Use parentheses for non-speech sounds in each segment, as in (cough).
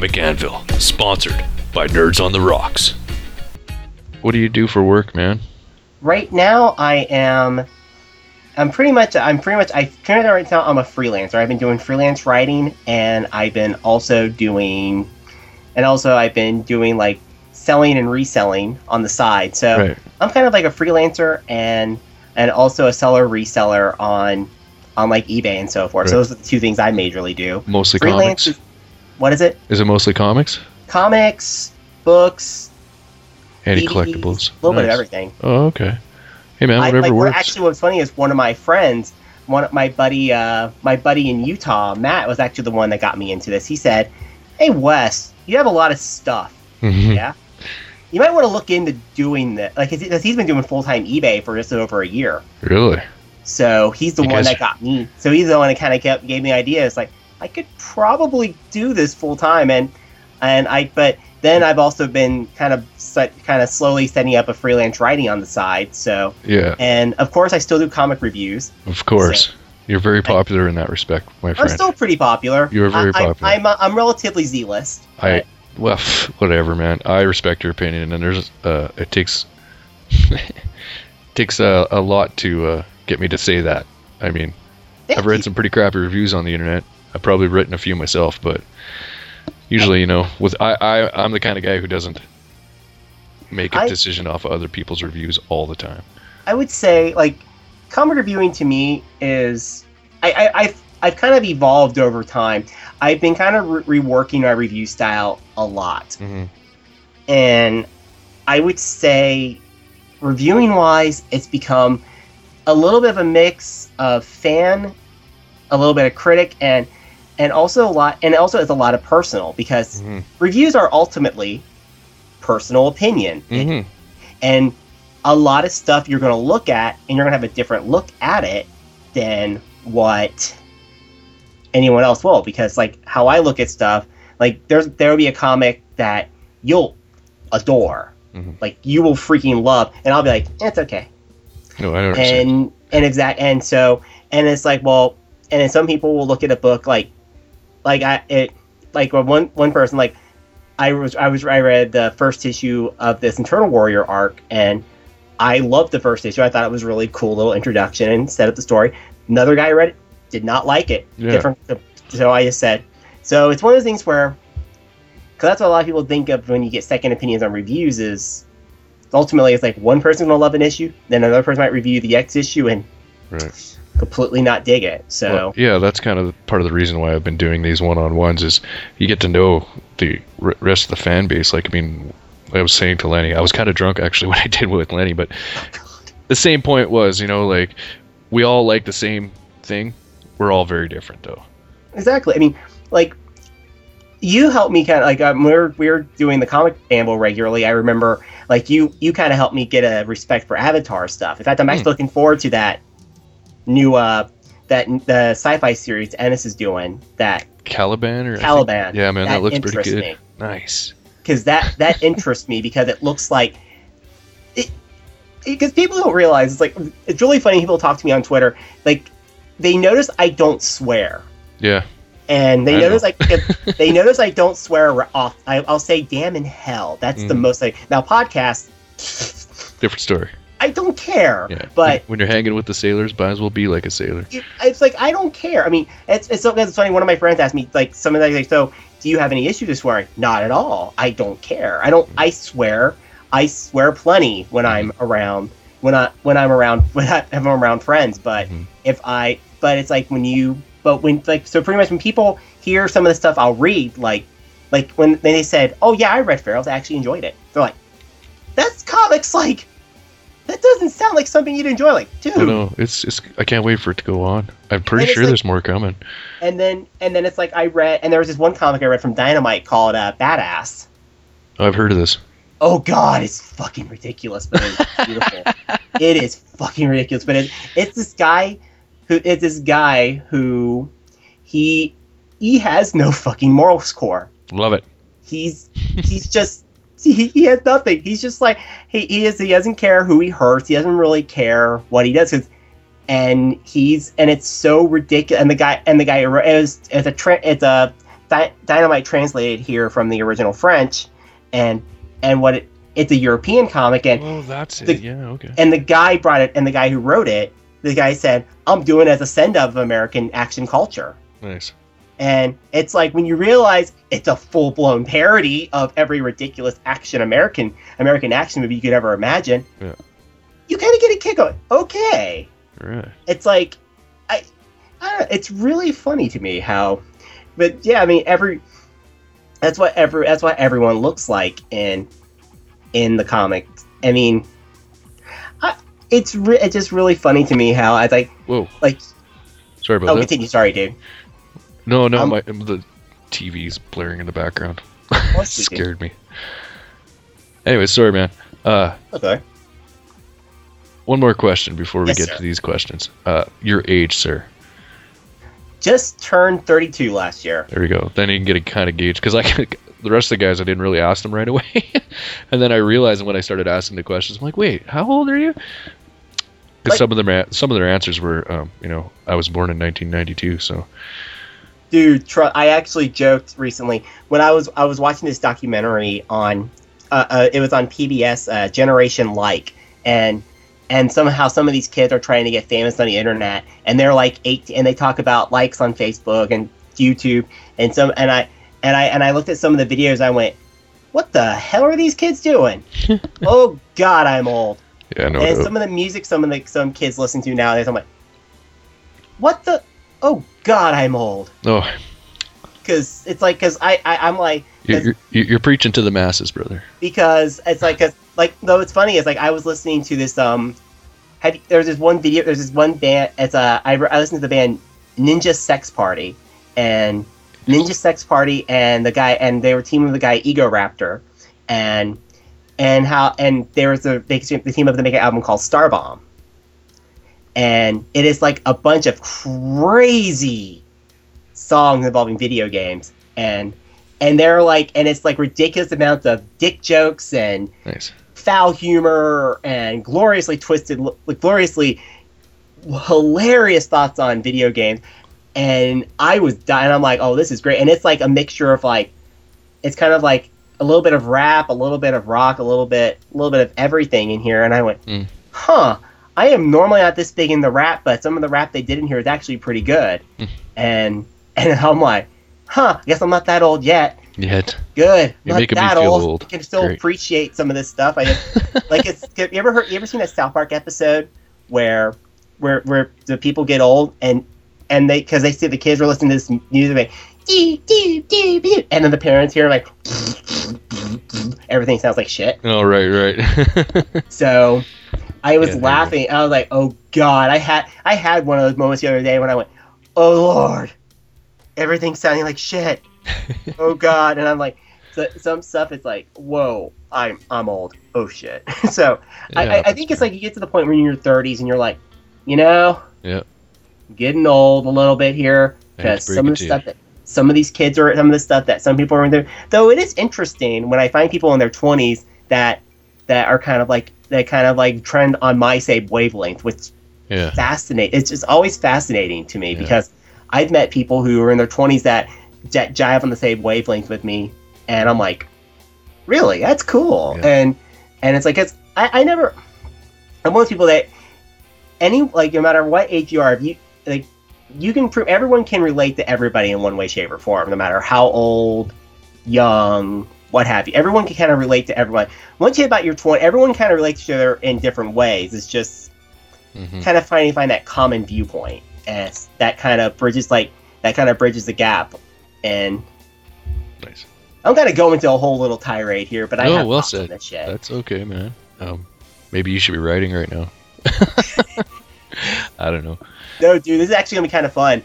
listening to the Comic Anvil, sponsored by Nerds on the Rocks. What do you do for work, man? Right now, I am. I'm pretty much. I'm pretty much. I currently right now I'm a freelancer. I've been doing freelance writing, and I've been also doing, and also I've been doing like selling and reselling on the side. So Right. I'm kind of like a freelancer and and also a seller reseller on on like eBay and so forth. So those are the two things I majorly do. Mostly Freelance comics. is- what is it? Is it mostly comics? Comics, books, Any DVDs, collectibles? a little bit of everything. Oh, okay. Hey, man, I, whatever like, works. Actually, what's funny is one of my friends, one of my buddy, uh, my buddy in Utah, Matt, was actually the one that got me into this. He said, "Hey, Wes, you have a lot of stuff. Mhm. Yeah, you might want to look into doing that. Like, because he's been doing full time eBay for just over a year. Really? So he's the You one that got me. So he's the one that kind of kept gave me the idea. It's like I could probably do this full time, and and I. But then I've also been kind of set, kind of slowly setting up a freelance writing on the side. So Yeah, and of course I still do comic reviews. of course. You're very popular in that respect, my friend. I'm still pretty popular. You are very I, popular. I, I'm, I'm relatively Z-list. I well, (laughs) whatever, man. I respect your opinion, and there's uh, it takes (laughs) takes a, a lot to uh, get me to say that. I mean, Thank I've read you. some pretty crappy reviews on the internet. I've probably written a few myself, but usually, you know, with I, I I'm the kind of guy who doesn't make a I- decision off of other people's reviews all the time. I would say like comic reviewing to me is I, I I've I've kind of evolved over time. I've been kind of re- reworking my review style a lot, Mm-hmm. and I would say reviewing wise, it's become a little bit of a mix of fan, a little bit of critic, and and also a lot, and also it's a lot of personal because Mhm. reviews are ultimately personal opinion Mm-hmm. and a lot of stuff you're going to look at and you're going to have a different look at it than what anyone else will because like how i look at stuff like there's there will be a comic that you'll adore Mhm. like you will freaking love and i'll be like eh, it's okay No, I don't understand. and and exact and so and it's like well and then some people will look at a book like like i it like one one person like i was i was i read the first issue of this internal warrior arc and i loved the first issue i thought it was a really cool little introduction and set up the story another guy read it did not like it Yeah. different so i just said so it's one of those things where because that's what a lot of people think of when you get second opinions on reviews is ultimately it's like one person's gonna love an issue, then another person might review the X issue and Right. Completely not dig it. So Well, yeah, that's kind of part of the reason why I've been doing these one-on-ones is you get to know the rest of the fan base. Like, I mean, I was saying to Lenny, I was kind of drunk actually (laughs) when I did with Lenny, but the same point was, you know, like we all like the same thing. We're all very different, though. exactly. I mean, like you helped me kind of like um, we're we're doing the comic Anvil regularly. I remember like you you kind of helped me get a respect for Avatar stuff. In fact, I'm actually Hmm. looking forward to that new uh that the sci-fi series Ennis is doing that Caliban or I think- Caliban. yeah, man, that, looks pretty good. me. Nice. because that that (laughs) interests me because it looks like it because people don't realize it's like it's really funny people talk to me on twitter like they notice i don't swear Yeah. and they I notice know. like (laughs) they notice i don't swear off I, i'll say damn in hell that's the Mhm. most like now podcast Different story. I don't care Yeah. but when you're hanging with the sailors, might as well be like a sailor. it- it's like I don't care. I mean, it's it's so it's funny. One of my friends asked me like something like, so do you have any issues with swearing? Not at all. I don't care. I don't. I swear. I swear plenty when I'm around when I when I'm around (laughs) when I- I'm around friends. But Mhm. if I but it's like when you but when like so pretty much when people hear some of the stuff I'll read like like when they said oh yeah I read Ferals I actually enjoyed it. They're like that's comics like. That doesn't sound like something you'd enjoy. Like, dude, no. It's, it's. I can't wait for it to go on. I'm pretty sure like- there's more coming. and then and then it's like I read and there was this one comic I read from Dynamite called uh, Badass. I've heard of this. Oh god, it's fucking ridiculous, but it's (laughs) beautiful. it is fucking ridiculous, but it, it's this guy who it's this guy who he he has no fucking moral score. Love it. He's he's just (laughs) he, he has nothing. He's just like he, he is he doesn't care who he hurts. He doesn't really care what he does. and he's and it's so ridiculous. And the guy and the guy is it's a tra- it's a Dy- Dynamite translated here from the original French, and and what it, it's a European comic, and Oh, that's it. Yeah, okay. and the guy brought it, and the guy who wrote it, the guy said, "I'm doing it as a send of American action culture." Nice. And it's like when you realize it's a full blown parody of every ridiculous action American American action movie you could ever imagine. Yeah. You kind of get a kick on. Okay, Right. it's like, I, I don't know, it's really funny to me how, but yeah, I mean every, that's what every that's what everyone looks like in, in the comics. I mean, I, it's re- it's just really funny to me how I like Whoa. like Sorry about oh that. continue sorry dude. No, no, Um, my the TV's blaring in the background. (laughs) Scared me. Anyway, sorry, man. Uh, Okay. one more question before we Yes, get sir. to these questions. Uh, your age, sir. Just turned 32 last year. There we go. Then you can get a kind of gauge because I the rest of the guys I didn't really ask them right away, (laughs) and then I realized when I started asking the questions, I'm like, wait, how old are you? Because Like- some of them some of their answers were, um, you know, I was born in 1992, so Dude, tr- I actually joked recently when I was I was watching this documentary on uh, uh, it was on PBS uh, Generation Like and and somehow some of these kids are trying to get famous on the internet and they're like eight and they talk about likes on Facebook and YouTube and some and I and I and I looked at some of the videos I went what the hell are these kids doing? (laughs) oh god, I'm old. yeah, no. and doubt. some of the music some of the some kids listen to nowadays I'm like what the oh god, I'm old. Oh, because it's like because I, I I'm like you're, you're you're preaching to the masses, brother. because it's like cause, like though it's funny it's like I was listening to this um had there's this one video there's this one band it's a I, I listened to the band Ninja Sex Party and Ninja Sex Party and the guy and they were teaming with the guy Egoraptor and and how and there was a they the team up to make an album called Starbomb and it is like a bunch of crazy songs involving video games. And and they're like and it's like ridiculous amounts of dick jokes and Nice. foul humor and gloriously twisted like, gloriously hilarious thoughts on video games. And i was dying i'm like oh this is great. And it's like a mixture of like it's kind of like a little bit of rap a little bit of rock a little bit a little bit of everything in here. And i went Mm. huh i am normally not this big in the rap but some of the rap they did in here is actually pretty good Mm. and (laughs) and i'm like huh i guess i'm not that old yet Yet. good. You're not that feel old. old. I can still Great. appreciate some of this stuff. I just, (laughs) like it's. You ever heard? You ever seen that South Park episode where where where the people get old and and they because they see the kids are listening to this music like "Doo, doo, doo, doo," and then the parents hear like (laughs) everything sounds like shit. Oh, right, right. So I was Yeah, you laughing. I was like, "Oh God!" I had I had one of those moments the other day when I went, "Oh Lord, everything's sounding like shit." (laughs) oh God! And I'm like, so, some stuff. It's like, "Whoa, I'm I'm old. Oh shit!" (laughs) so I, Yeah, I, I think it's like you get to the point where you're in your 30s and you're like, you know, Yeah. getting old a little bit here because some of the you. stuff that some of these kids are some of the stuff that some people are in there. Though it is interesting when I find people in their 20s that that are kind of like that kind of like trend on my same wavelength, which yeah. fascinate. It's just always fascinating to me Yeah. because I've met people who are in their 20s that j- jive on the same wavelength with me, and I'm like, really, that's cool. Yeah. And and it's like it's I, I never. I'm one of those people that any like no matter what age you are, if you like you can prove everyone can relate to everybody in one way, shape, or form, no matter how old, young, what have you. Everyone can kind of relate to everyone. Once you hit about your 20, everyone kind of relates to each other in different ways. It's just hmm kind of finding find that common viewpoint and that kind of bridges like that kind of bridges the gap and Nice. i'm gonna go into a whole little tirade here but i Oh, have well said. this shit That's okay, man. Um, maybe you should be writing right now. (laughs) I don't know. no dude this is actually gonna be kind of fun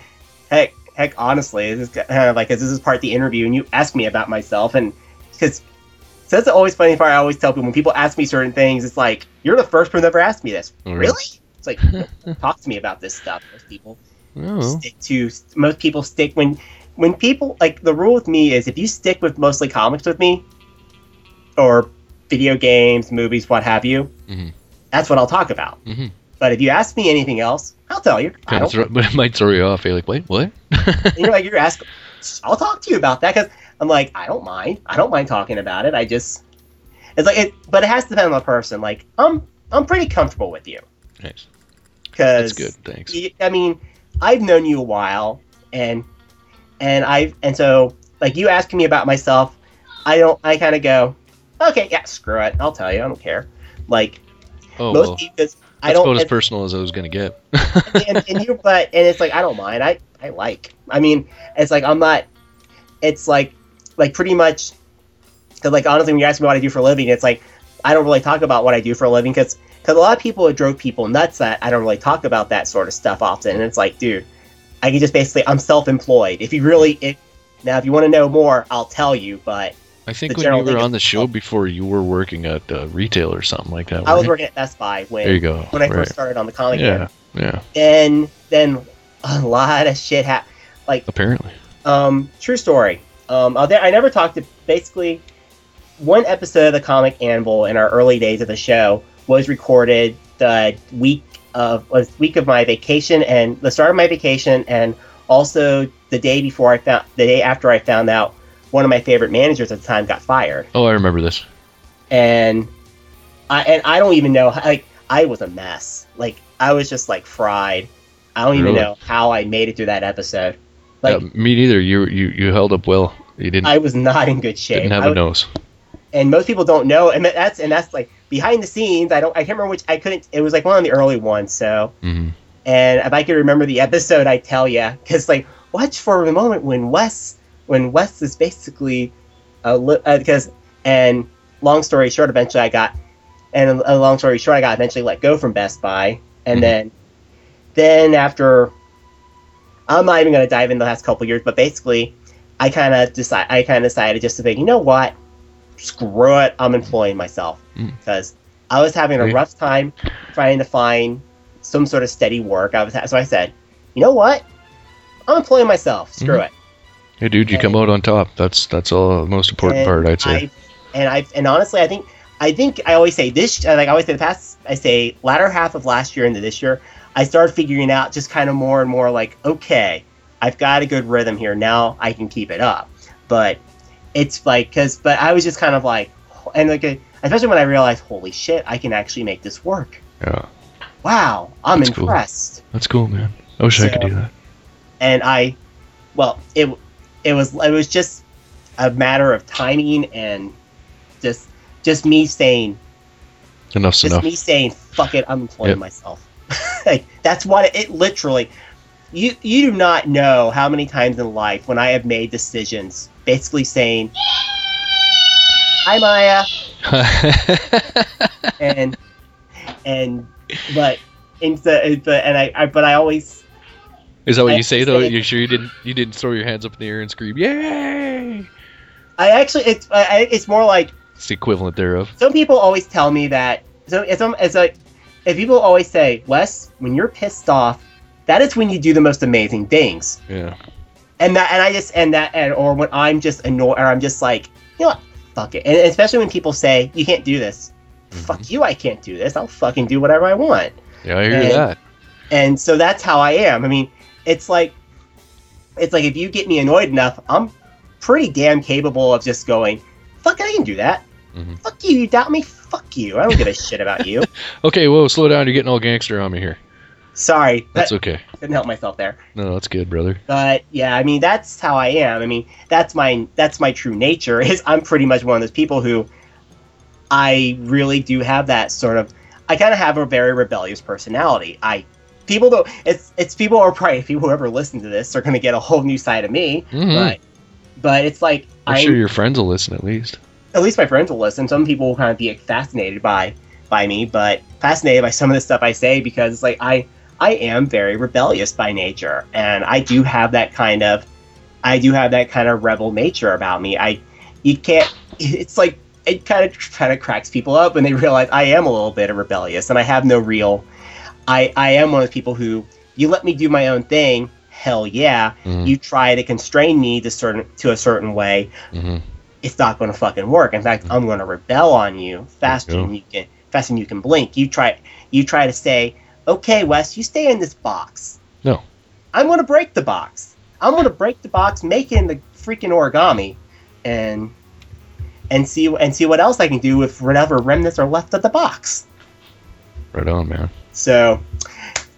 heck heck honestly this is kind of like 'cause this is part of the interview and you ask me about myself and because so that's the always funny part i always tell people when people ask me certain things it's like you're the first person to ever asked me this Oh, really? it's like (laughs) talk to me about this stuff most people Oh, stick to most people stick when when people like the rule with me is if you stick with mostly comics with me or video games movies what have you Mhm. that's what i'll talk about Mhm. but if you ask me anything else i'll tell you I don't, throw, it (laughs) might throw you off. You're like, wait, what? (laughs) you're like you're asking I'll talk to you about that because I'm like, I don't mind. I don't mind talking about it. I just, it's like it, but it has to depend on the person. Like, I'm, I'm pretty comfortable with you Nice. because That's good. Thanks. I mean, I've known you a while, and and I've and so like you asking me about myself, I don't. I kind of go, okay, yeah, screw it. I'll tell you. I don't care. Like Oh most well. people, I That's don't. about as personal as I was gonna get. and, and you but and it's like I don't mind. I I like. I mean, it's like I'm not. It's like like pretty much. Like honestly, when you ask me what I do for a living, it's like I don't really talk about what I do for a living because because a lot of people it drove people nuts that I don't really talk about that sort of stuff often. And it's like, dude, I can just basically I'm self-employed. If you really it, now if you want to know more, I'll tell you. But I think when you were on the show before, you were working at uh, retail or something like that. I was working at Best Buy when There you go. when I right. first started on the comic. Yeah. Yeah. Then then a lot of shit happened. Like apparently. Um, true story. Um, uh, there, I never talked to basically one episode of the comic Anvil in our early days of the show was recorded the week of was week of my vacation and the start of my vacation and also the day before I found the day after I found out one of my favorite managers at the time got fired. Oh, I remember this. and I and I don't even know like I was a mess. Like I was just like fried. I don't even know how I made it through that episode like Uh, me neither. You you you held up well. You didn't I was not in good shape didn't have I a was- nose. and most people don't know and that's and that's like behind the scenes i don't i can't remember which i couldn't it was like one of the early ones so hmm and if i could remember the episode i tell you because like watch for a moment when wes when wes is basically a because and long story short eventually i got and a long story short i got eventually let go from best buy and Mhm. then then after i'm not even going to dive in the last couple years but basically i kind of decide i kind of decided just to think you know what screw it i'm employing myself Mm. because i was having a rough time trying to find some sort of steady work i was so i said you know what i'm employing myself screw Mhm. it Hey, dude, you come out on top. That's that's all the most important part, I'd say. I, and I and honestly, I think I think I always say this. Like I always say, the past I say latter half of last year into this year, I started figuring out just kind of more and more like, okay, I've got a good rhythm here. Now I can keep it up. But it's like because but I was just kind of like, and like uh, especially when I realized, holy shit, I can actually make this work. yeah, Wow, I'm That's cool. impressed. that's cool, man. I wish I could do that. and I, well, it it was it was just a matter of timing and just just me saying Enough's just enough. me saying fuck it, I'm employing Yep. myself. (laughs) like that's what it, it literally. You you do not know how many times in life when I have made decisions basically saying, "Hi Maya," (laughs) and and but. Instead, but and I, I, but I always Is that what I you say though? say- You sure you didn't you didn't throw your hands up in the air and scream, "Yay!" I actually it's I, it's more like It's the equivalent thereof. some people always tell me that so it's, it's like if people always say wes when you're pissed off that is when you do the most amazing things. Yeah. and that and i just and that and or when i'm just annoyed or i'm just like you know what? Fuck it. And especially when people say you can't do this. Fuck you i can't do this. I'll fucking do whatever i want. Yeah, I hear And- that. and so that's how i am. I mean it's like it's like if you get me annoyed enough i'm pretty damn capable of just going fuck i can do that. Mhm. fuck you you doubt me fuck you i don't give a shit about you (laughs) Okay, whoa, slow down. You're getting all gangster on me here. sorry That's that okay. couldn't help myself there No, that's good, brother. but yeah i mean that's how i am i mean that's my that's my true nature is i'm pretty much one of those people who i really do have that sort of i kind of have a very rebellious personality i people don't it's it's people are probably people who ever listen to this are going to get a whole new side of me Mhm. but but it's like I'm i'm sure your friends will listen at least. At least my friends will listen. Some people will kind of be fascinated by by me, but fascinated by some of the stuff I say because it's like I I am very rebellious by nature, and I do have that kind of I do have that kind of rebel nature about me. I you can't. It's like it kind of kind of cracks people up when they realize I am a little bit of rebellious, and I have no real. I I am one of those people who you let me do my own thing. Hell yeah! Mhm. You try to constrain me to certain to a certain way Mhm. It's not going to fucking work. In fact, I'm going to rebel on you faster you than you can faster than you can blink. You try you try to say, "Okay, Wes, you stay in this box." No. I'm going to break the box. I'm gonna break the box, make it in the freaking origami, and and see and see what else I can do with whatever remnants are left of the box. Right on, man. So,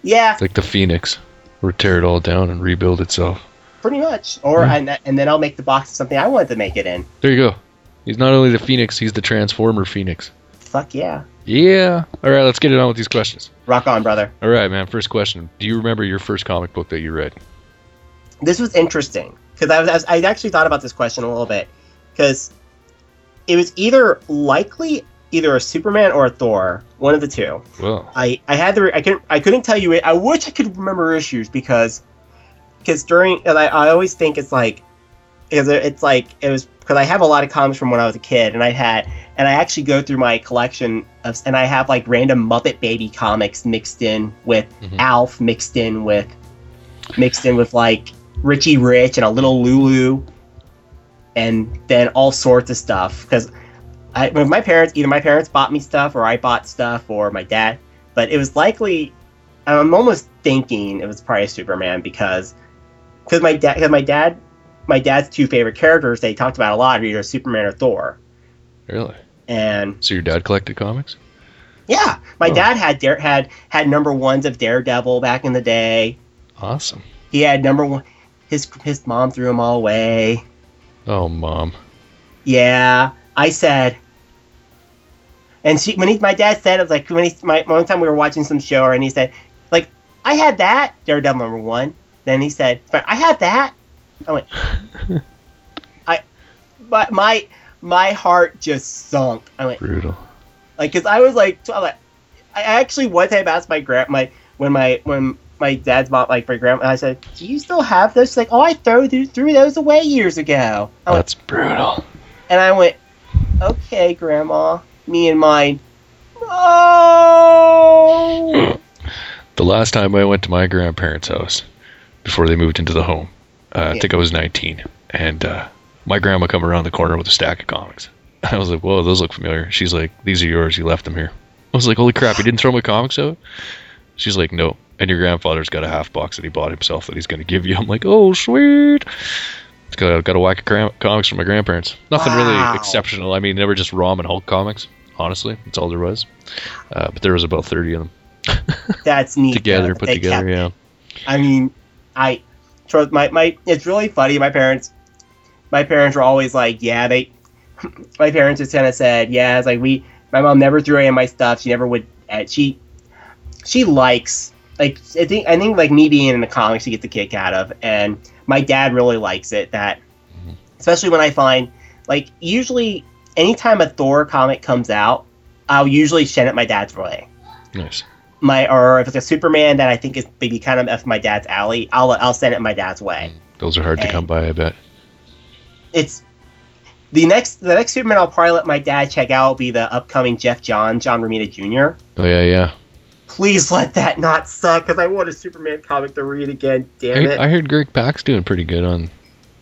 yeah, It's like the Phoenix, or tear it all down and rebuild itself. Pretty much. Or Yeah. and, and then I'll make the box something I wanted to make it in. There you go. He's not only the Phoenix, he's the Transformer Phoenix. Fuck yeah, Yeah. All right, let's get it on with these questions. rock on, brother. All right, man. First question: Do you remember your first comic book that you read? This was interesting because I was, I actually thought about this question a little bit because it was either likely either a Superman or a Thor, one of the two. Well, I I had the I couldn't I couldn't tell you it. I wish I could remember issues because because during and I, I always think it's like because it's like it was because I have a lot of comics from when I was a kid and I had and I actually go through my collection of and I have like random Muppet Baby comics mixed in with Mhm. Alf mixed in with mixed in with like Richie Rich and a little Lulu and then all sorts of stuff because I my parents either my parents bought me stuff or I bought stuff or my dad, but it was likely I'm almost thinking it was probably Superman because because my dad because my dad my dad's two favorite characters they talked about a lot are either Superman or Thor, really? and So your dad collected comics? yeah, my Oh. dad had Dare, had had number ones of Daredevil back in the day. Awesome. He had number one. His his mom threw them all away. Oh, mom. Yeah, I said. And she, when he, my dad said, it was like when he, my one time we were watching some show, and he said, like, I had that Daredevil number one. Then he said, I had that. I went, (laughs) I, but my my heart just sunk. I went Brutal. like, cause I was like, I actually one time asked my grand my when my when my dad's bought like my grandma, I said, "Do you still have those?" She's like, "Oh, I threw th- threw those away years ago." I went, That's brutal. and I went, okay, Grandma. Me and mine. Oh. (laughs) The last time I went to my grandparents' house before they moved into the home, uh, I think I was 19, and uh, my grandma come around the corner with a stack of comics. (laughs) I was like, "Whoa, those look familiar." She's like, "These are yours. You left them here." I was like, "Holy crap! You didn't throw my comics out?" She's like, "No." And your grandfather's got a half box that he bought himself that he's going to give you. I'm like, "Oh, sweet." Got, got a whack of cram- comics from my grandparents. Nothing Wow. really exceptional. I mean, they were just Rom and Hulk comics. Honestly, that's all there was. Uh, but there was about 30 of them (laughs) That's neat. together, though, put together. Yeah. I mean, I trust my my. It's really funny. My parents, my parents were always like, yeah, they. (laughs) My parents just kind of said, yeah, it's like we. My mom never threw any of my stuff. She never would. Uh, she, she likes like I think I think like me being in the comics, she gets a kick out of, and my dad really likes it. That, Mhm. especially when I find like usually anytime a Thor comic comes out, I'll usually send it my dad's way Nice. My or if it's a Superman that I think is maybe kind of up my dad's alley, I'll I'll send it in my dad's way. Mm. Those are hard to come by, I bet. It's the next the next Superman I'll probably let my dad check out will be the upcoming Jeff John John Romita Jr. Oh yeah, yeah. Please let that not suck because I want a Superman comic to read again. Damn it! I, I heard Greg Pak's doing pretty good on.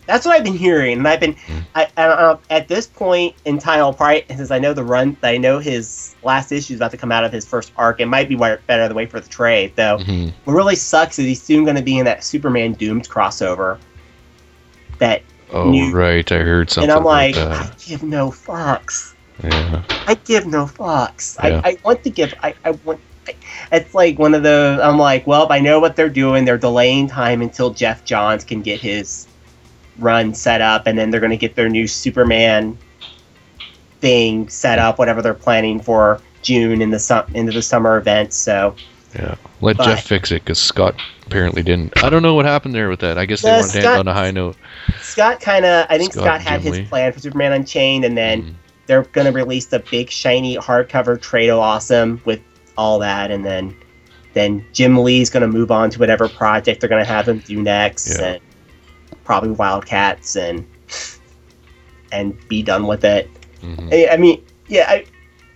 That's what I've been hearing, and I've been Hmm. I, I, uh, at this point in time. I'll probably since I know the run, I know his last issue is about to come out of his first arc. It might be better the way for the trade though. Mhm. What really sucks is he's soon going to be in that Superman Doomed crossover. That Oh New- right, I heard something and I'm like, I give no fucks. Yeah. I give no fucks. Yeah. I, I want to give. I, I want. It's like one of the. I'm like, well, I know what they're doing. They're delaying time until Geoff Johns can get his run set up, and then they're going to get their new Superman thing set up. Whatever they're planning for June in the sum into the summer event. So Yeah. Let But- Geoff fix it because Scott apparently didn't. I don't know what happened there with that. I guess they No, wanted to end on a high note. Scott kind of. I think Scott Scott, had Jim his Lee. plan for Superman Unchained, and then. Mhm. they're gonna release the big shiny hardcover Trado Awesome with all that, and then then Jim Lee's gonna move on to whatever project they're gonna have him do next, Yeah. and probably Wildcats, and and be done with it. Mhm. I, I mean, yeah, I,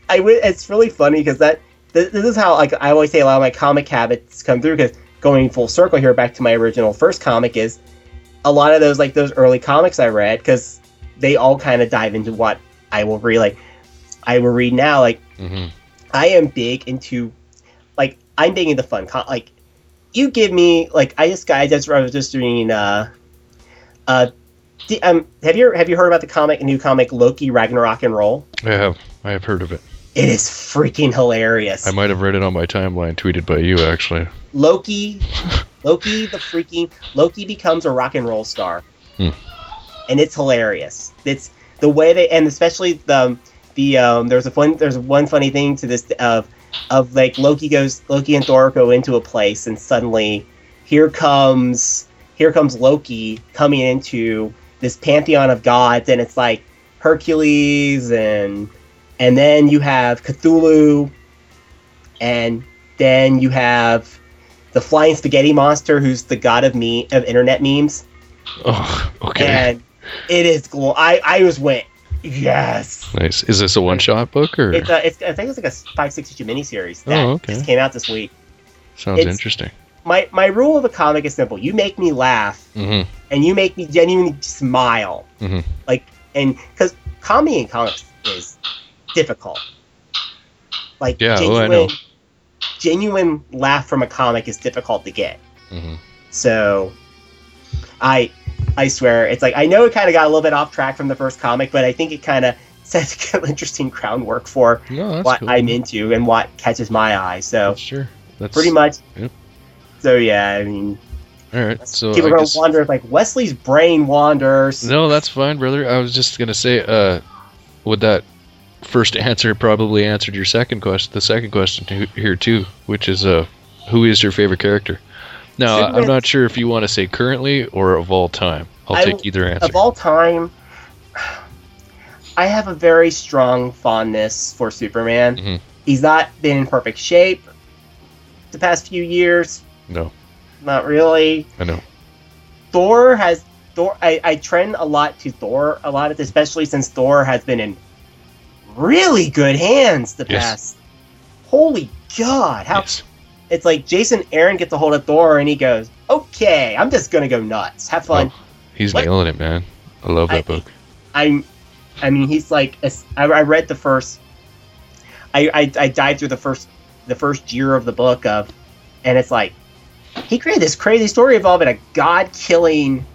I w- it's really funny because that this, this is how like I always say a lot of my comic habits come through because going full circle here back to my original first comic is a lot of those like those early comics I read because they all kind of dive into what I will read. Like I will read now. Like Mhm. I am big into like I'm big into fun. con- Like you give me like I just guys that's just I was just doing uh Uh, um, have you have you heard about the comic, new comic Loki Ragnarok and Roll? I have. I have heard of it. It is freaking hilarious. I might have read it on my timeline, tweeted by you actually. Loki, Loki, the freaking Loki becomes a rock and roll star, Hmm. and it's hilarious. It's the way they and especially the the um, there's a fun there's one funny thing to this of of like Loki goes Loki and Thor go into a place and suddenly here comes here comes Loki coming into this pantheon of gods and it's like Hercules and and then you have Cthulhu and then you have the flying spaghetti monster who's the god of me of internet memes Oh, okay. and it is cool. I I was went yes nice. Is this a one-shot book or it's a, it's I think it's like a five six issue miniseries that Oh, okay. just came out this week sounds it's- interesting? My my rule of a comic is simple you make me laugh Mm-hmm. and you make me genuinely smile Mhm. like and because comedy in comics is difficult like Yeah, oh, genuine I know. genuine laugh from a comic is difficult to get Mm-hmm. So, I I swear it's like I know it kind of got a little bit off track from the first comic, but I think it kind of (laughs) sets interesting groundwork for No, what cool. I'm into and what catches my eye. So Sure. That's pretty much. Yep. So yeah, I mean, All right. So people I are gonna wonder like Wesley's brain wanders. No, that's fine, brother. I was just gonna say, uh, would that first answer probably answered your second question, the second question here too, which is, uh, who is your favorite character? Now, I'm not sure if you want to say currently or of all time. I'll I take either answer. Of all time, I have a very strong fondness for Superman. Mhm. He's not been in perfect shape the past few years. No, Not really. I know. Thor has Thor. I, I trend a lot to Thor a lot, of especially since Thor has been in really good hands the Yes. past. Holy God! How Yes. it's like Jason Aaron gets a hold of Thor and he goes, "Okay, I'm just gonna go nuts. Have fun." Oh, he's What? nailing it, man. I love that I- book. I'm, I mean, he's like, I, I read the first, I, I, I dived through the first, the first year of the book of, and it's like, he created this crazy story involving a god killing,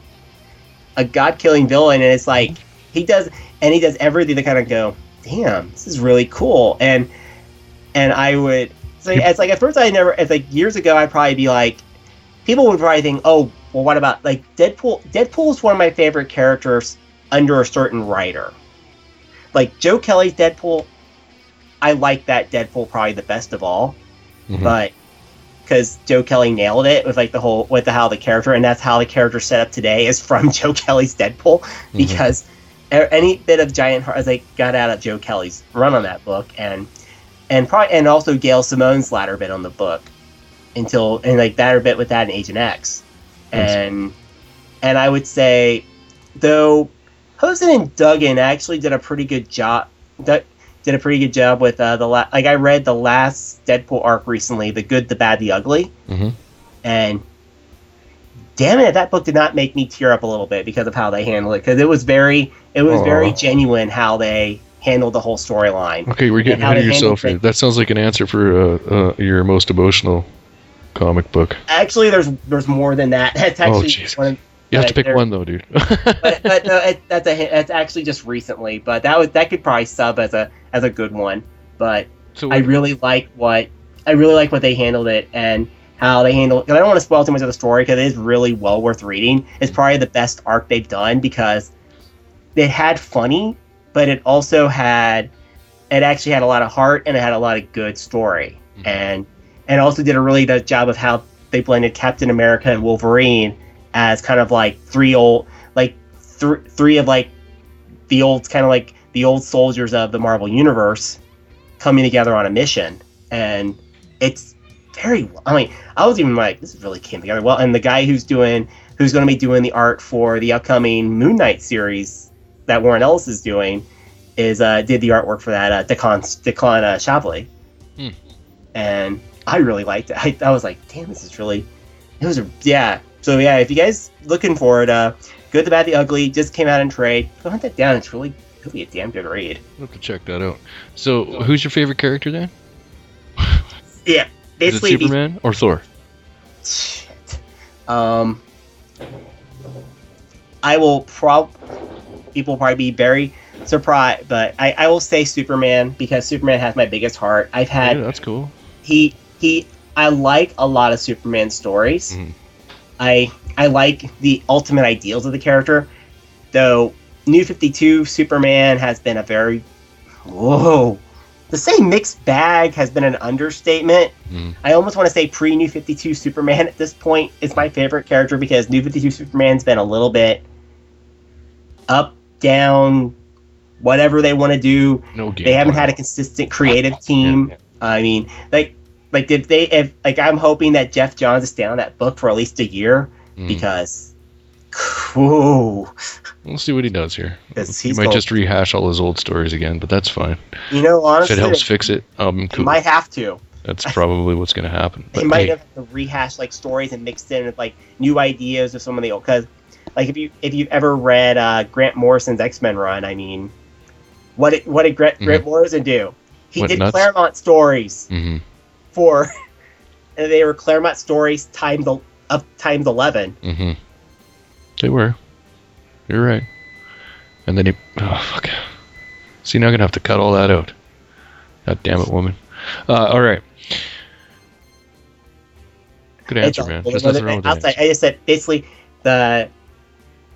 a god killing villain, and it's like he does, and he does everything to kind of go, damn, this is really cool, and, and I would, so it's like at first I never, it's like years ago I'd probably be like, people would probably think, oh, well, what about like Deadpool? Deadpool is one of my favorite characters under a certain writer. Like Joe Kelly's Deadpool, I like that Deadpool probably the best of all, Mhm. but because Joe Kelly nailed it with like the whole with the how the character and that's how the character set up today is from (laughs) Joe Kelly's Deadpool Mm-hmm. because any bit of Giant Heart as like got out of Joe Kelly's run on that book and and probably and also Gail Simone's latter bit on the book until and like that bit with that in Agent X and and I would say though Posehn and Duggan actually did a pretty good job. Did a pretty good job with uh, the la- like I read the last Deadpool arc recently, the good, the bad, the ugly, Mhm. and damn it, that book did not make me tear up a little bit because of how they handled it because it was very it was very genuine how they handled the whole storyline. Okay, we're getting how ahead of yourself here. That sounds like an answer for uh, uh, your most emotional comic book. Actually, there's there's more than that. (laughs) That's Oh, actually jeez. one of, You have to pick one though, dude. (laughs) but, but no, it, that's a that's actually just recently. But that was that could probably sub as a as a good one. But so I really like what I really like what they handled it and how they handled. Cause I don't want to spoil too much of the story because it is really well worth reading. It's probably the best arc they've done because it had funny, but it also had it actually had a lot of heart and it had a lot of good story Mhm. and and also did a really good job of how they blended Captain America and Wolverine as kind of like three old like th- three of like the old kind of like the old soldiers of the Marvel universe coming together on a mission and it's very i mean i was even like this really came together well and the guy who's doing who's going to be doing the art for the upcoming moon knight series that warren ellis is doing is uh did the artwork for that uh declan declan uh. Hmm. and i really liked it I, I was like damn this is really it was a yeah so yeah if you guys looking for it uh good the bad the ugly just came out in trade go hunt that down it's really really a damn good read I'll have to check that out. So, who's your favorite character then? (laughs) yeah Is it basically the- Superman or Thor? Shit. Um, I will prob people will probably be very surprised, but I, I will say Superman because Superman has my biggest heart. I've had yeah, that's cool. he he I like a lot of Superman stories. Mhm. I I like the ultimate ideals of the character, though New Fifty Two Superman has been a very whoa. To say mixed bag has been an understatement. Mm. I almost want to say pre New Fifty Two Superman at this point is my favorite character because New Fifty Two Superman's been a little bit up, down, whatever they want to do No they haven't had a consistent creative team. Yeah, I mean, like, like did they? If like, I'm hoping that Geoff Johns is on that book for at least a year Mm. because, whew, We'll see what he does here. He might going- just rehash all his old stories again, but that's fine. you know, honestly, If it helps fix it, um, cool. might have to. That's probably what's going to happen. (laughs) They But might hey, have to rehash like stories and mixed in with like new ideas of some of the old. Because, like, if you if you've ever read uh, Grant Morrison's X Men run, I mean, what did what did Grant, Grant Morrison do? He Went did nuts? Claremont stories. mhm. For (laughs) and they were Claremont stories times up times eleven. Mm-hmm. They were. You're right. And then he. Oh, fuck. See, now I'm going to have to cut all that out. God damn it, woman. Uh, all right. Good answer, man. There's nothing wrong with that. outside- answer. I just said basically the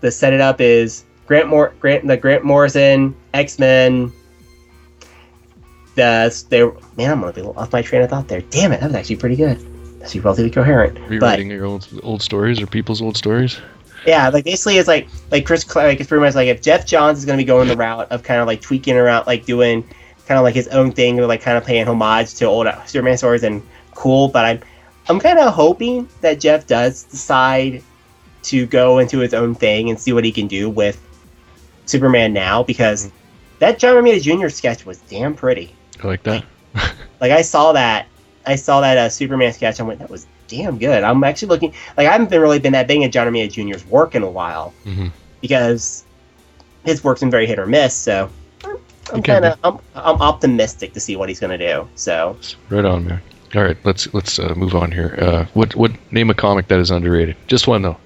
the set it up is Grant Mor Grant the Grant Morrison X Men. Man, I'm gonna be off my train of thought there. Damn it, that was actually pretty good. That's relatively coherent. But Rewriting your old old stories or people's old stories. yeah, like basically it's like like Chris like it's pretty much like if Geoff Johns is gonna be going the route of kind of like tweaking around like doing kind of like his own thing, or like kind of paying homage to old uh, Superman stories and cool. But I'm I'm kind of hoping that Geoff does decide to go into his own thing and see what he can do with Superman now because that John Romita Jr. sketch was damn pretty. I like that. (laughs) Like I saw that, I saw that uh, Superman sketch. I went, that was damn good. I'm actually looking like I haven't been really been that big at John Romita Jr.'s work in a while Mhm. because his work's been very hit or miss. So I'm, I'm kind of I'm, I'm optimistic to see what he's gonna do. So Right on, man. All right, let's let's uh, move on here. Uh, what what name a comic that is underrated? Just one though.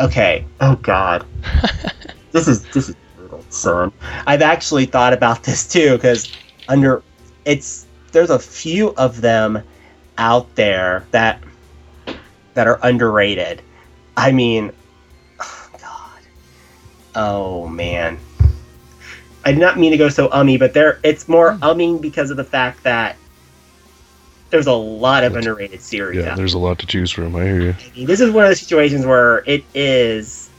okay. Oh God, (laughs) this is this is brutal, son. I've actually thought about this too because under it's there's a few of them out there that that are underrated. I mean, oh, (sighs) God, oh man. I did not mean to go so ummy, but there it's more hmm. umming because of the fact that there's a lot of underrated series Yeah, there's a lot to choose from. I hear you. I mean, this is one of the situations where it is.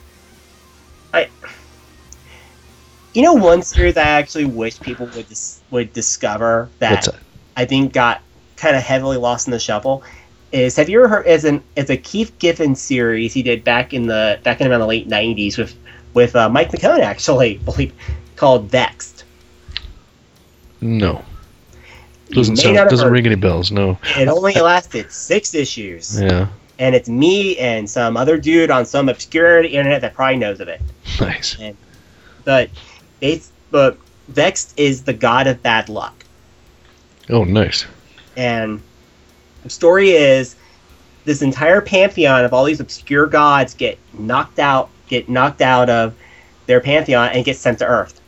I. You know, one series I actually wish people would dis- would discover that I think got kind of heavily lost in the shuffle is have you ever heard as an it's a Keith Giffen series he did back in the back in around the late '90s with with uh, Mike McKone actually (laughs) believe called Vext. No. Doesn't sound, doesn't ring any bells. No. It only (laughs) lasted six issues. Yeah. and it's me and some other dude on some obscure internet that probably knows of it. Nice. But but Vext is the god of bad luck, Oh, nice. and the story is this entire pantheon of all these obscure gods get knocked out, get knocked out of their pantheon and get sent to Earth.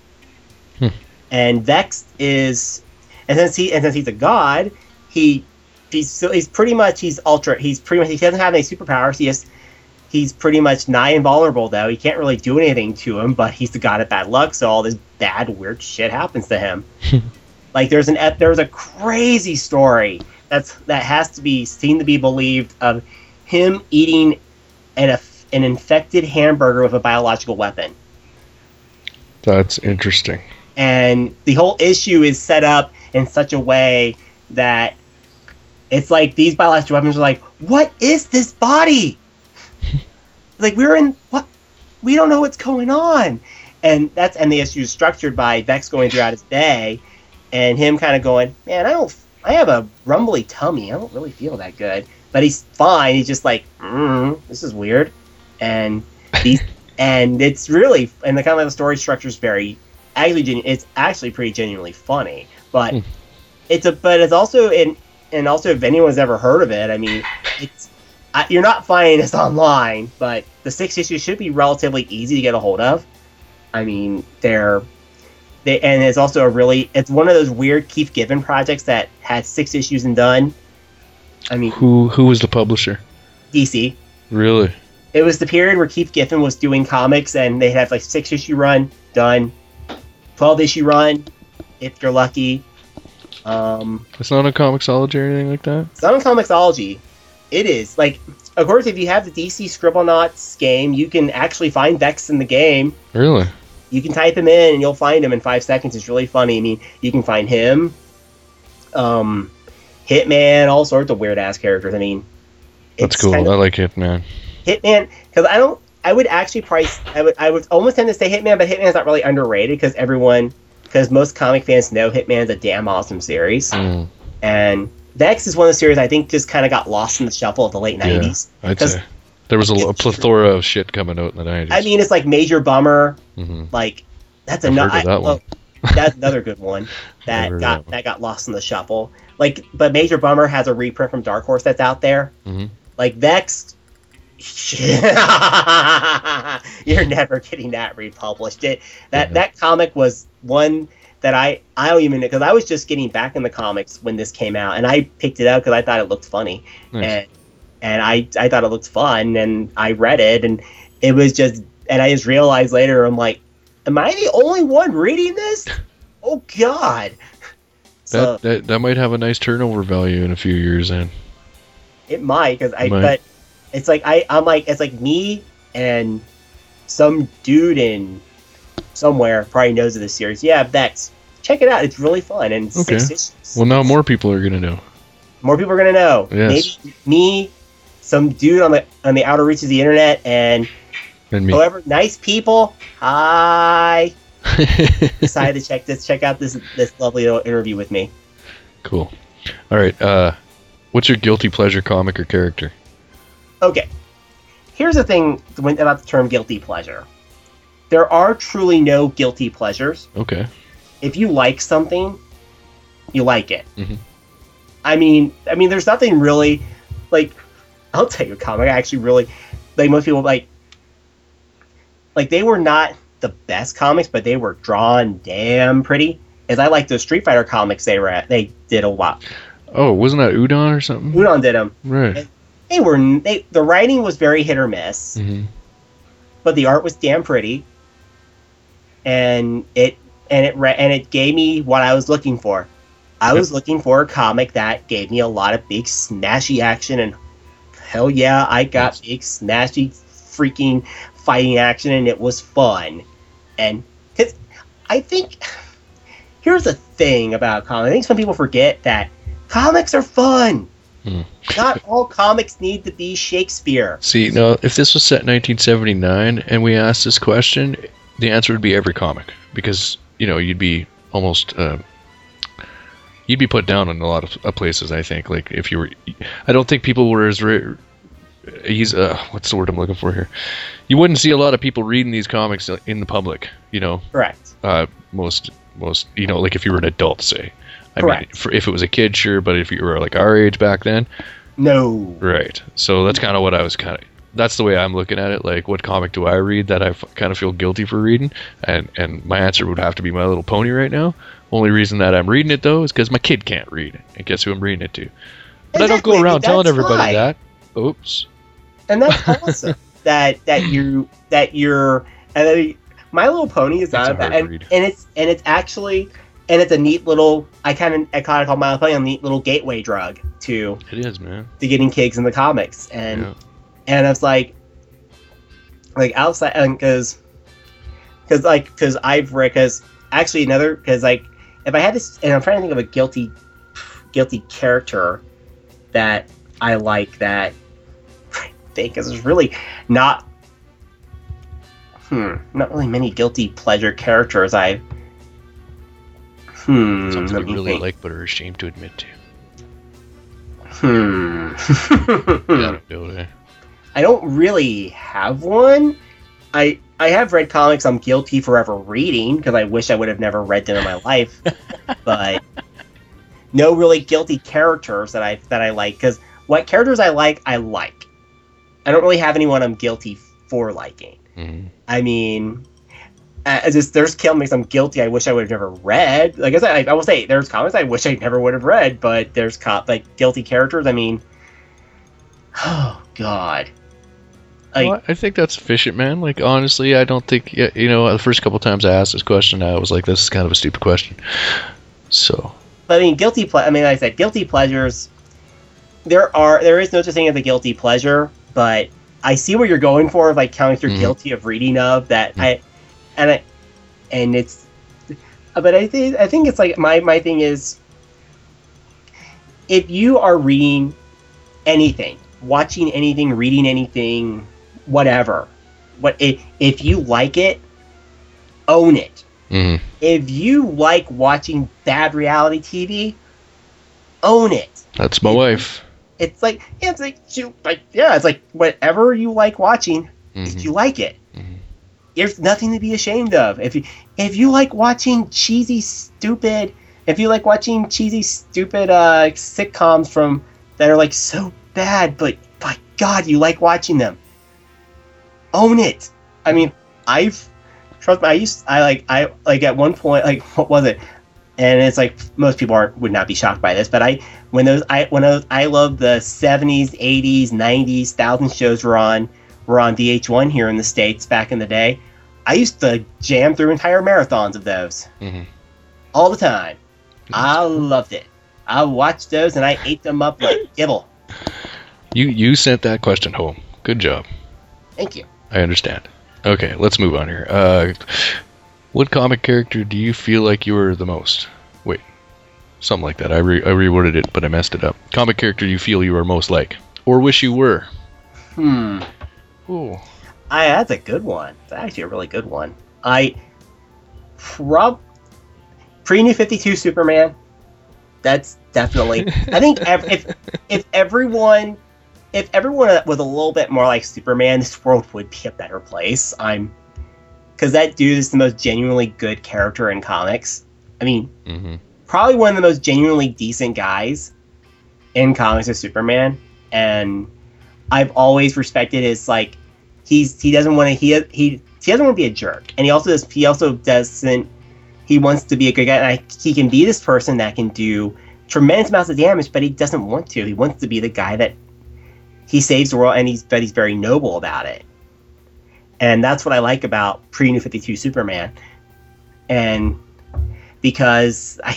Hmm. And Vext is, and since he and since he's a god, he he's so he's pretty much he's ultra. He's pretty much he doesn't have any superpowers. He just he's pretty much nigh invulnerable though. He can't really do anything to him, but he's the god of bad luck. So all this bad weird shit happens to him. (laughs) like there's an there's a crazy story that's that has to be seen to be believed of him eating an an infected hamburger with a biological weapon. That's interesting. and the whole issue is set up in such a way that it's like these biological weapons are like, what is this body? Like we're in what? We don't know what's going on, and that's and the issue is structured by Vex going throughout his day, and him kind of going, man, I don't, I have a rumbly tummy, I don't really feel that good, but he's fine. He's just like, mm, this is weird, and these, (laughs) and it's really, and the kind of like the story structure is very actually genu- it's actually pretty genuinely funny but Hmm. it's a but it's also in and also if anyone's ever heard of it i mean it's I, you're not finding this (laughs) online, but the six issues should be relatively easy to get a hold of. I mean, they're they and it's also a really it's one of those weird Keith Giffen projects that had six issues and done. I mean, Who who was the publisher? DC. Really? It was the period where Keith Giffen was doing comics, and they'd have like six issue run done, twelve issue run, if you're lucky. Um, It's not on Comixology or anything like that. it's not on Comixology. It is like, of course, if you have the DC Scribblenauts game, you can actually find Vext in the game. Really? You can type him in, and you'll find him in five seconds. It's really funny. I mean, you can find him, um, Hitman, all sorts of weird ass characters. I mean, That's cool. kind of- I like hitman. Hitman because I don't. I would actually price. I would. I would almost tend to say Hitman, but Hitman's not really underrated because everyone, because most comic fans know Hitman's a damn awesome series, Mm, and Vext is one of the series I think just kind of got lost in the shuffle of the late Yeah. nineties. I'd 'Cause- say there was a, a plethora of shit coming out in the nineties. I mean, it's like Major Bummer. hmm Like that's another. that one. that's (laughs) another good one that got that that, got lost in the shuffle. Like, but Major Bummer has a reprint from Dark Horse that's out there. Mhm. Like Vext. (laughs) You're never getting that republished. It that Yeah. that comic was one that I I don't even because I was just getting back in the comics when this came out, and I picked it up because I thought it looked funny, Nice. and and I I thought it looked fun, and I read it, and it was just, and I just realized later, I'm like, am I the only one reading this? (laughs) Oh God! So that, that that might have a nice turnover value in a few years. Then it might because I Might. but it's like I I'm like it's like me and some dude in somewhere probably knows of this series. Yeah, Vext. Check it out. It's really fun and Okay. well, now more people are gonna know. more people are gonna know. Yes. Maybe me, some dude on the on the outer reaches of the internet, and And me. however nice people. Hi. (laughs) Decided to check this, check out this this lovely little interview with me. cool. All right. Uh, what's your guilty pleasure comic or character? Okay. Here's the thing about the term guilty pleasure. There are truly no guilty pleasures. Okay. If you like something, you like it. Mhm. I mean, I mean, there's nothing really like. I'll tell you a comic. I actually really like most people like. Like they were not the best comics, but they were drawn damn pretty. As I like those Street Fighter comics they were at, they did a lot. Oh, wasn't that Udon or something? Udon did them. Right. They were they the writing was very hit or miss. mm-hmm. but the art was damn pretty, and it and it re- and it gave me what I was looking for. I was looking for a comic that gave me a lot of big smashy action, and hell yeah, I got big smashy freaking fighting action, and it was fun. And cause I think here's the thing about comics. I think some people forget that comics are fun. Hmm. Not all comics need to be Shakespeare. See, now if this was set in 1979 and we asked this question, the answer would be every comic because you know you'd be almost uh, you'd be put down in a lot of uh, places. I think like if you were, I don't think people were as re- he's uh, what's the word I'm looking for here. You wouldn't see a lot of people reading these comics in the public. You know, Correct. uh, most most you know like if you were an adult, say. I mean, Correct. for, if it was a kid, sure, but if you were like our age back then, No. Right. So that's kind of what I was kind of. That's the way I'm looking at it. Like, what comic do I read that I f- kind of feel guilty for reading? And and my answer would have to be My Little Pony right now. Only reason that I'm reading it though is because my kid can't read. And guess who I'm reading it to? But I don't go around telling everybody fine. that. Oops. and that's awesome (laughs) that that you that you're and then My Little Pony is not bad, and, and it's and it's actually and it's a neat little I kind of I kind of call My Little Pony a neat little gateway drug to It is, man. to getting kids in the comics and Yeah. And I was like like outside and because because like because I've read because actually another because like if I had this and I'm trying to think of a guilty guilty character that I like that I think is really not hmm not really many guilty pleasure characters I hmm Something you really think. like but are ashamed to admit to. hmm (laughs) Yeah, I don't know? I don't really have one. I I have read comics I'm guilty forever reading because I wish I would have never read them in my life. (laughs) but no really guilty characters that I that I like because what characters I like I like. I don't really have anyone I'm guilty for liking. Mhm. I mean, uh, just there's comics I'm guilty. I wish I would have never read. Like I said, I, I will say there's comics I wish I never would have read, but there's like guilty characters. I mean, (sighs) oh god, like Well, I think that's efficient, man. Like honestly, I don't think you know. The first couple times I asked this question, I was like, "This is kind of a stupid question." So But I mean, guilty. Ple- I mean, like I said, guilty pleasures. There are there is no such thing as a guilty pleasure, but I see what you're going for, like counting through Mhm. guilty of reading of that. I and I and it's, but I think I think it's like my my thing is, if you are reading anything, watching anything, reading anything, whatever, what if if you like it, own it mhm. if you like watching bad reality TV, own it. that's my wife. It's like yeah, it's like you like yeah, it's like whatever you like watching, if Mhm. you like it. Mhm. There's nothing to be ashamed of. If you if you like watching cheesy, stupid, if you like watching cheesy, stupid uh, sitcoms from that are like so bad, but by God, you like watching them. Own it. I mean, I've trust me. I used I like I like at one point like (laughs) what was it? And it's like most people aren't would not be shocked by this, but I when those I when those I love the seventies, eighties, nineties, thousand shows were on were on VH1 here in the states back in the day. I used to jam through entire marathons of those Mhm. all the time. I loved it. I watched those and I ate them up like (laughs) kibble. You you sent that question home. Good job. Thank you. I understand. Okay, let's move on here. Uh, what comic character do you feel like you were the most? Wait, something like that. I re- I reworded it, but I messed it up. Comic character you feel you are most like, or wish you were. Hmm. Ooh. I that's a good one. That's actually a really good one. I prob pre New Fifty Two Superman. That's definitely. I think ev- if if everyone if everyone was a little bit more like Superman, this world would be a better place. I'm because that dude is the most genuinely good character in comics. I mean, hmm probably one of the most genuinely decent guys in comics is Superman, and I've always respected his like he's he doesn't want to he he he doesn't want to be a jerk, and he also does he also doesn't he wants to be a good guy, and I, he can be this person that can do tremendous amounts of damage, but he doesn't want to. He wants to be the guy that he saves the world, and he's but he's very noble about it, and that's what I like about pre New Fifty Two Superman, and because I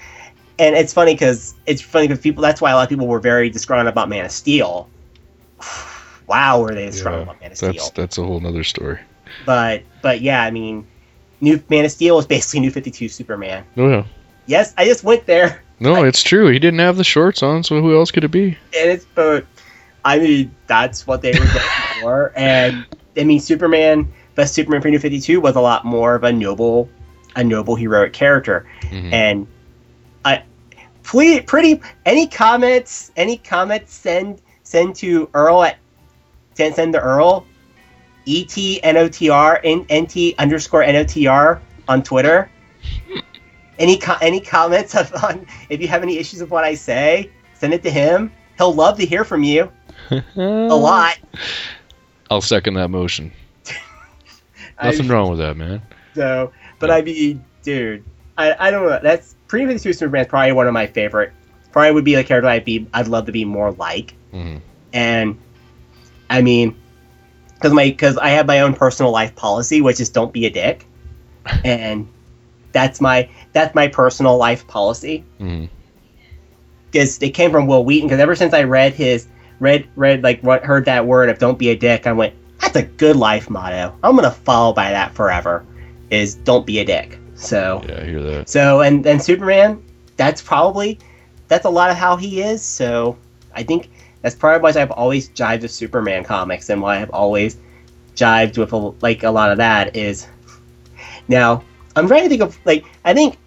(laughs) and it's funny because it's funny because people. That's why a lot of people were very disgruntled about Man of Steel. (sighs) wow, were they disgruntled about Man of that's Steel? that's a whole nother story. But but yeah, I mean, New Man of Steel was basically New Fifty Two Superman. Oh, no, no, Yes, I just went there, no. (laughs) It's true. He didn't have the shorts on, so who else could it be? and it's but I mean that's what they were going (laughs) for, and I mean Superman, but Superman for New Fifty Two was a lot more of a noble, a noble heroic character. Mhm. and I please pretty any comments any comments send send to Earl at send send to Earl E T N O T R N N T underscore N O T R on Twitter. Any co- any comments (laughs) on if you have any issues with what I say, send it to him. He'll love to hear from you a lot. I'll second that motion. (laughs) I- Nothing wrong with that, man. So, but I mean, dude, I, I don't know. That's Pre Fifty Two Superman is probably one of my favorite. Probably would be a character I'd be. I'd love to be more like. Mhm. And I mean, because my because I have my own personal life policy, which is don't be a dick, (laughs) and that's my that's my personal life policy. Mhm. Because it came from Wil Wheaton. Because ever since I read his read read like what heard that word of don't be a dick, I went that's a good life motto. I'm gonna follow by that forever. Is don't be a dick. So Yeah, I hear that. so and then Superman, that's probably that's a lot of how he is. So I think that's probably why I've always jived with Superman comics and why I've always jived with a, like a lot of that is now I'm trying to think of like I think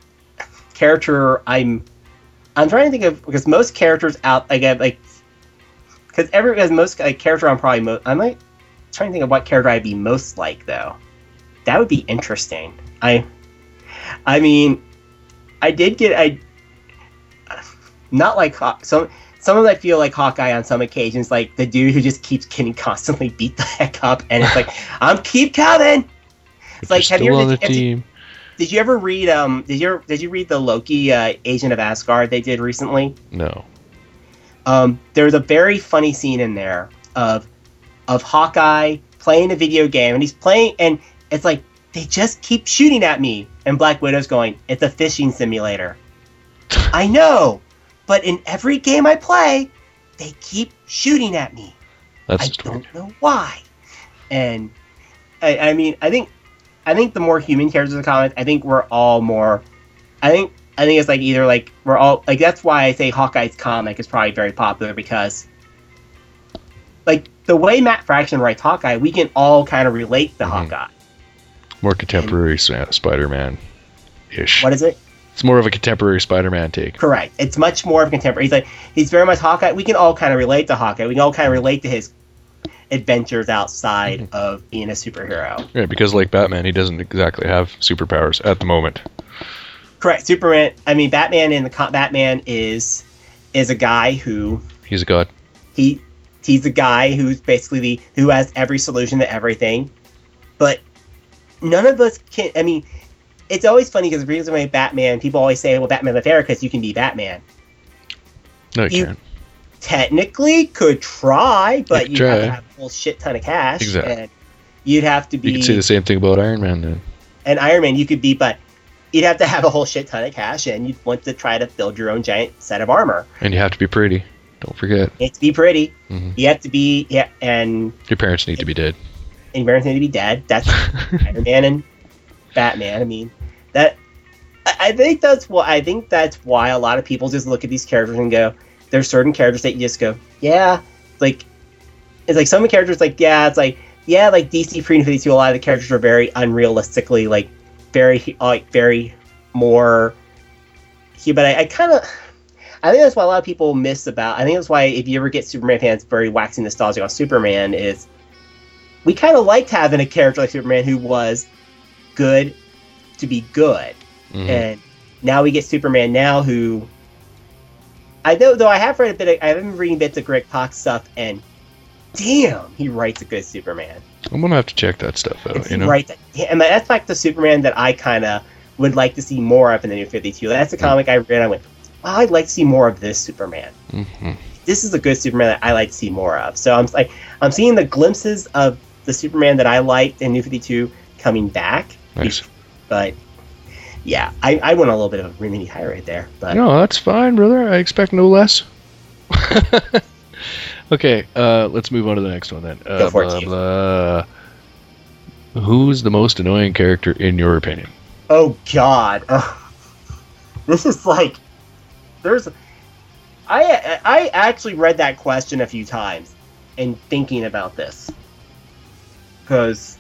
character I'm I'm trying to think of because most characters out like like because every because most like character I'm probably most I'm trying to think of what character I'd be most like though. That would be interesting. I I mean, I did get I not like Haw- some sometimes I feel like Hawkeye on some occasions, like the dude who just keeps getting (laughs) constantly beat the heck up, and it's like, (laughs) I'm keep coming. If like, have you ever- have you-. Did you ever read um? Did you ever, did you read the Loki uh, Agent of Asgard they did recently? No. Um, there's a very funny scene in there of of Hawkeye playing a video game, and he's playing, and it's like they just keep shooting at me, and Black Widow's going, "It's a fishing simulator." (laughs) I know, but in every game I play, they keep shooting at me. That's I story. don't know why. And I, I mean, I think, I think the more human characters in the comics, I think we're all more. I think, I think it's like either like we're all like that's why I say Hawkeye's comic is probably very popular because, like the way Matt Fraction writes Hawkeye, we can all kind of relate to Mhm. Hawkeye. More contemporary Spider-Man ish. What is it? It's more of a contemporary Spider-Man take. Correct. It's much more of a contemporary. He's like he's very much Hawkeye. We can all kind of relate to Hawkeye. We can all kind of relate to his adventures outside of being a superhero. Yeah, because like Batman, he doesn't exactly have superpowers at the moment. Correct. Superman. I mean, Batman in the co- Batman is is a guy who He's a god. he he's a guy who's basically the who has every solution to everything, but none of us can. I mean, it's always funny because the reason why Batman people always say, "Well, Batman's the fair because you can be Batman." No, you You- can't. Technically, could try, but you have to have a whole shit ton of cash, Exactly. and you'd have to be. You could say the same thing about Iron Man then. And Iron Man. You could be, but you'd have to have a whole shit ton of cash, and you'd want to try to build your own giant set of armor. And you have to be pretty. Don't forget. You have to be pretty. Mhm. You have to be yeah, and Your parents need to be dead. and your parents need to be dead. That's (laughs) Iron Man and Batman. I mean, that I think that's what I think that's why a lot of people just look at these characters and go, there's certain characters that you just go, yeah, like it's like some characters like yeah, it's like yeah, like DC Pre 52. A lot of the characters are very unrealistically like very like very more. But I, I kind of. I think that's why a lot of people miss about. I think that's why if you ever get Superman fans very waxing nostalgic on Superman is we kind of liked having a character like Superman who was good to be good, Mhm. and now we get Superman now who I know though I have read a bit. Of, I have been reading bits of Greg Pak stuff, and damn, he writes a good Superman. I'm gonna have to check that stuff out. You know. writes, and that's like the Superman that I kind of would like to see more of in the New Fifty Two. That's the Mm. comic I read. I went, I'd like to see more of this Superman. hmm This is a good Superman that I like to see more of. So I'm like, I'm seeing the glimpses of the Superman that I liked in New Fifty Two coming back. Nice. But yeah, I, I went a little bit of a mini high right there. But No, that's fine, brother. I expect no less. (laughs) okay, uh, let's move on to the next one then. Uh, Go for it, blah, Steve. blah. Who's the most annoying character in your opinion? oh god, Ugh. (laughs) this is like there's. I I actually read that question a few times, and thinking about this, because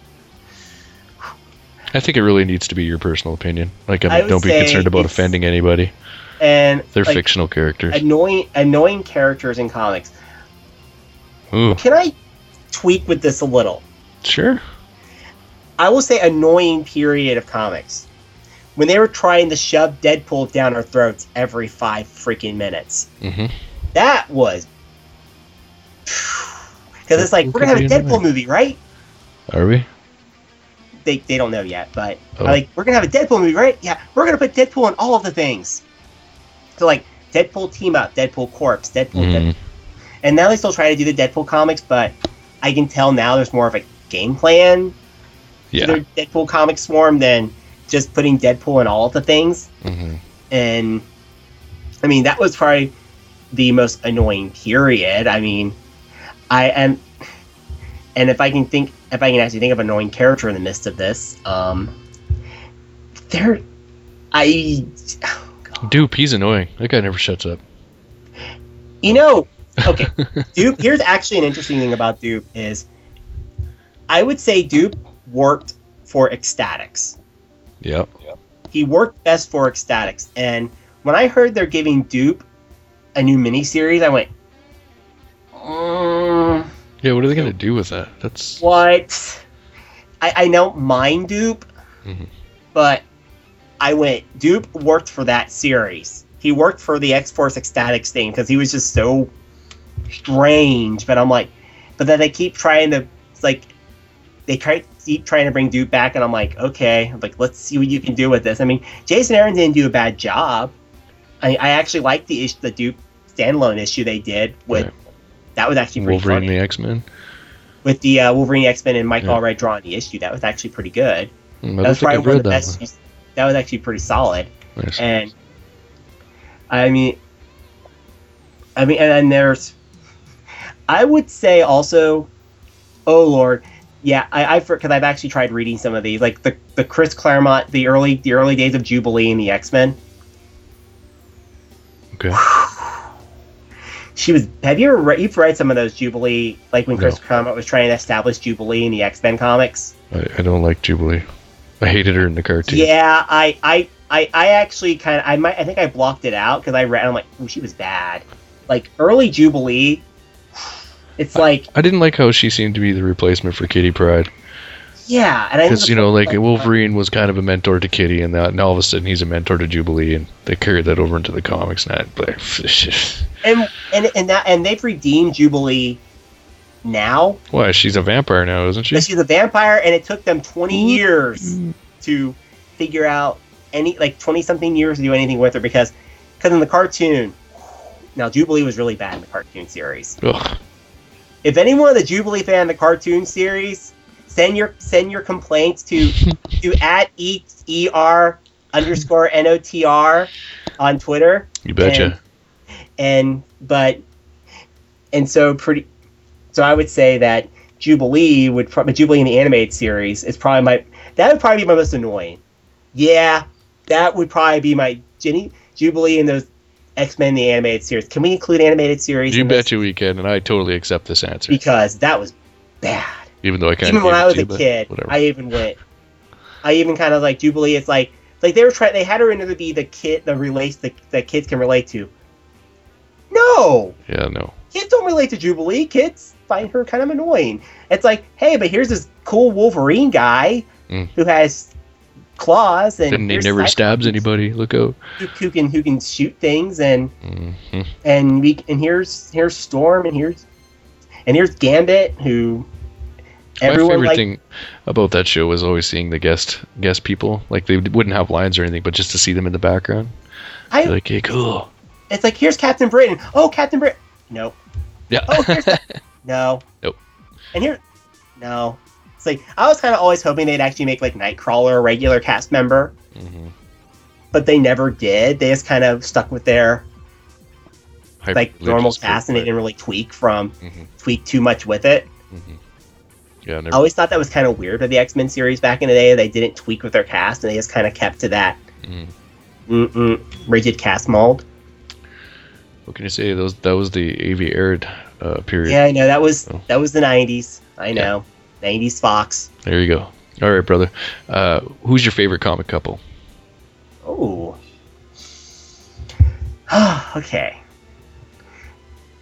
I think it really needs to be your personal opinion. Like, I I mean, don't be concerned about offending anybody. and They're like, fictional characters. annoying annoying characters in comics. Ooh, Can I tweak with this a little? sure. I will say annoying period of comics. When they were trying to shove Deadpool down our throats every five freaking minutes. hmm That was. Because it's like, we're going to have a Deadpool annoying. movie, right? Are we? They, they don't know yet, but Oh. like, we're going to have a Deadpool movie, right? Yeah, we're going to put Deadpool in all of the things. So, like, Deadpool team up, Deadpool corpse, Deadpool, Mhm. Deadpool. And now they still try to do the Deadpool comics, but I can tell now there's more of a game plan Yeah. their Deadpool comic swarm than just putting Deadpool in all of the things. hmm And I mean, that was probably the most annoying period. I mean, I am, and if I can think, if I can actually think of an annoying character in the midst of this, um, there, I, oh. Doop, he's annoying. That guy never shuts up. you know, okay, (laughs) Doop. Here's actually an interesting thing about Doop is, I would say Doop worked for X-Statix. Yep. he worked best for X-Statix. And when I heard they're giving Doop a new miniseries, I went, mm, Yeah, what are they gonna do with that? That's "What?" I, I don't mind Doop, Mhm. but I went, "Doop worked for that series. he worked for the X Force X-Statix thing because he was just so strange. But I'm like, but then they keep trying to like they try keep trying to bring Doop back, and I'm like, okay, I'm like let's see what you can do with this. I mean, Jason Aaron didn't do a bad job. I, I actually liked the issue, the Doop standalone issue they did with. Right. That was actually pretty Wolverine funny. the X Men. with the uh, Wolverine X Men and Mike Yeah. Allred drawing the issue. That was actually pretty good. I That was probably one of the that best. That was actually pretty solid. Nice. And I mean, I mean, and then there's, I would say also, oh lord, yeah, I I because I've actually tried reading some of these, like the the Chris Claremont, the early the early days of Jubilee and the X Men. Okay. She was. Have you ever read? You've read some of those Jubilee, like when Chris No. Claremont was trying to establish Jubilee in the X Men comics. I, I don't like Jubilee. I hated her in the cartoon. Yeah, I, I, I, I actually kind of, I might, I think I blocked it out because I read. I'm like, oh, she was bad. Like early Jubilee, it's like, I didn't like how she seemed to be the replacement for Kitty Pryde. yeah, and I Because, you know, like Wolverine was kind of a mentor to Kitty, and, that, and all of a sudden he's a mentor to Jubilee, and they carried that over into the comics. And like, (laughs) and and and that and they've redeemed Jubilee now. why? She's a vampire now, isn't she? She's a vampire, and it took them 20 years to figure out any like 20 something years to do anything with her because because in the cartoon, now Jubilee was really bad in the cartoon series. Ugh. If anyone of the Jubilee fan of the cartoon series, send your send your complaints to (laughs) to at e e r underscore n o t r on Twitter. You betcha. And but and so pretty. So I would say that Jubilee would probably Jubilee in the animated series is probably my that would probably be my most annoying. Yeah, that would probably be my Jenny Jubilee in those X Men the animated series. Can we include animated series? you this? betcha we can, and I totally accept this answer. Because that was bad. Even though I can't. even when I was a kid, Whatever. I even went. I even kind of like Jubilee. It's like like they were trying. They had her in there to be the kid, the relate the that kids can relate to. No, yeah, no. kids don't relate to Jubilee. Kids find her kind of annoying. It's like, hey, but here's this cool Wolverine guy Mm. who has claws and And he never stabs anybody. Look out. Who, can who can shoot things and hmm and we and here's here's Storm and here's and here's Gambit who My favorite like thing about that show was always seeing the guest guest people. Like they wouldn't have lines or anything, but just to see them in the background. I, like, hey, cool. It's like here's Captain Britain. Oh, Captain Britain. Nope. Yeah. Oh, here's (laughs) no. Nope. And here, no. It's like I was kind of always hoping they'd actually make like Nightcrawler a regular cast member, hmm but they never did. They just kind of stuck with their like normal cast, and they didn't really tweak from Mhm. tweak too much with it. hmm Yeah, I never. always thought that was kind of weird with the X Men series back in the day. They didn't tweak with their cast, and they just kind of kept to that Mhm. mm-mm, rigid cast mold. What can you say? Those that was the AV aired uh, period. Yeah, I know that was Oh. that was the '90s. I know, '90s Fox. There you go. All right, brother. Uh, who's your favorite comic couple? Oh. (sighs) okay.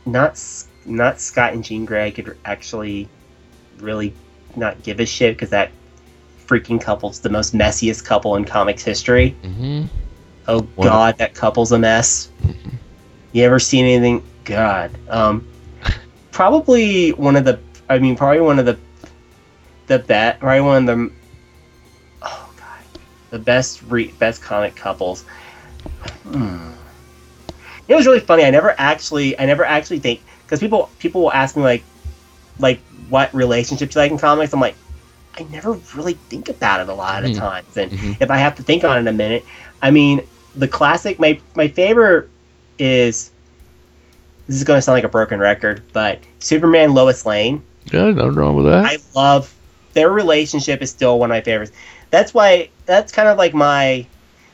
Not not Scott and Jean Grey. I could actually really not give a shit because that freaking couple's the most messiest couple in comics history. Mm-hmm. Oh God, that couple's a mess. You ever seen anything? God. Um, probably one of the. I mean, probably one of the. The bet. Probably one of the. Oh God, the best re, best comic couples. Hmm. It was really funny. I never actually. I never actually think because people people will ask me like, like what relationships you like in comics. I'm like, I never really think about it a lot of Mhm. times, and Mhm. if I have to think on it a minute, I mean, the classic. My my favorite is. This is going to sound like a broken record, but Superman Lois Lane. Yeah, nothing wrong with that. I love their relationship is still one of my favorites. That's why that's kind of like my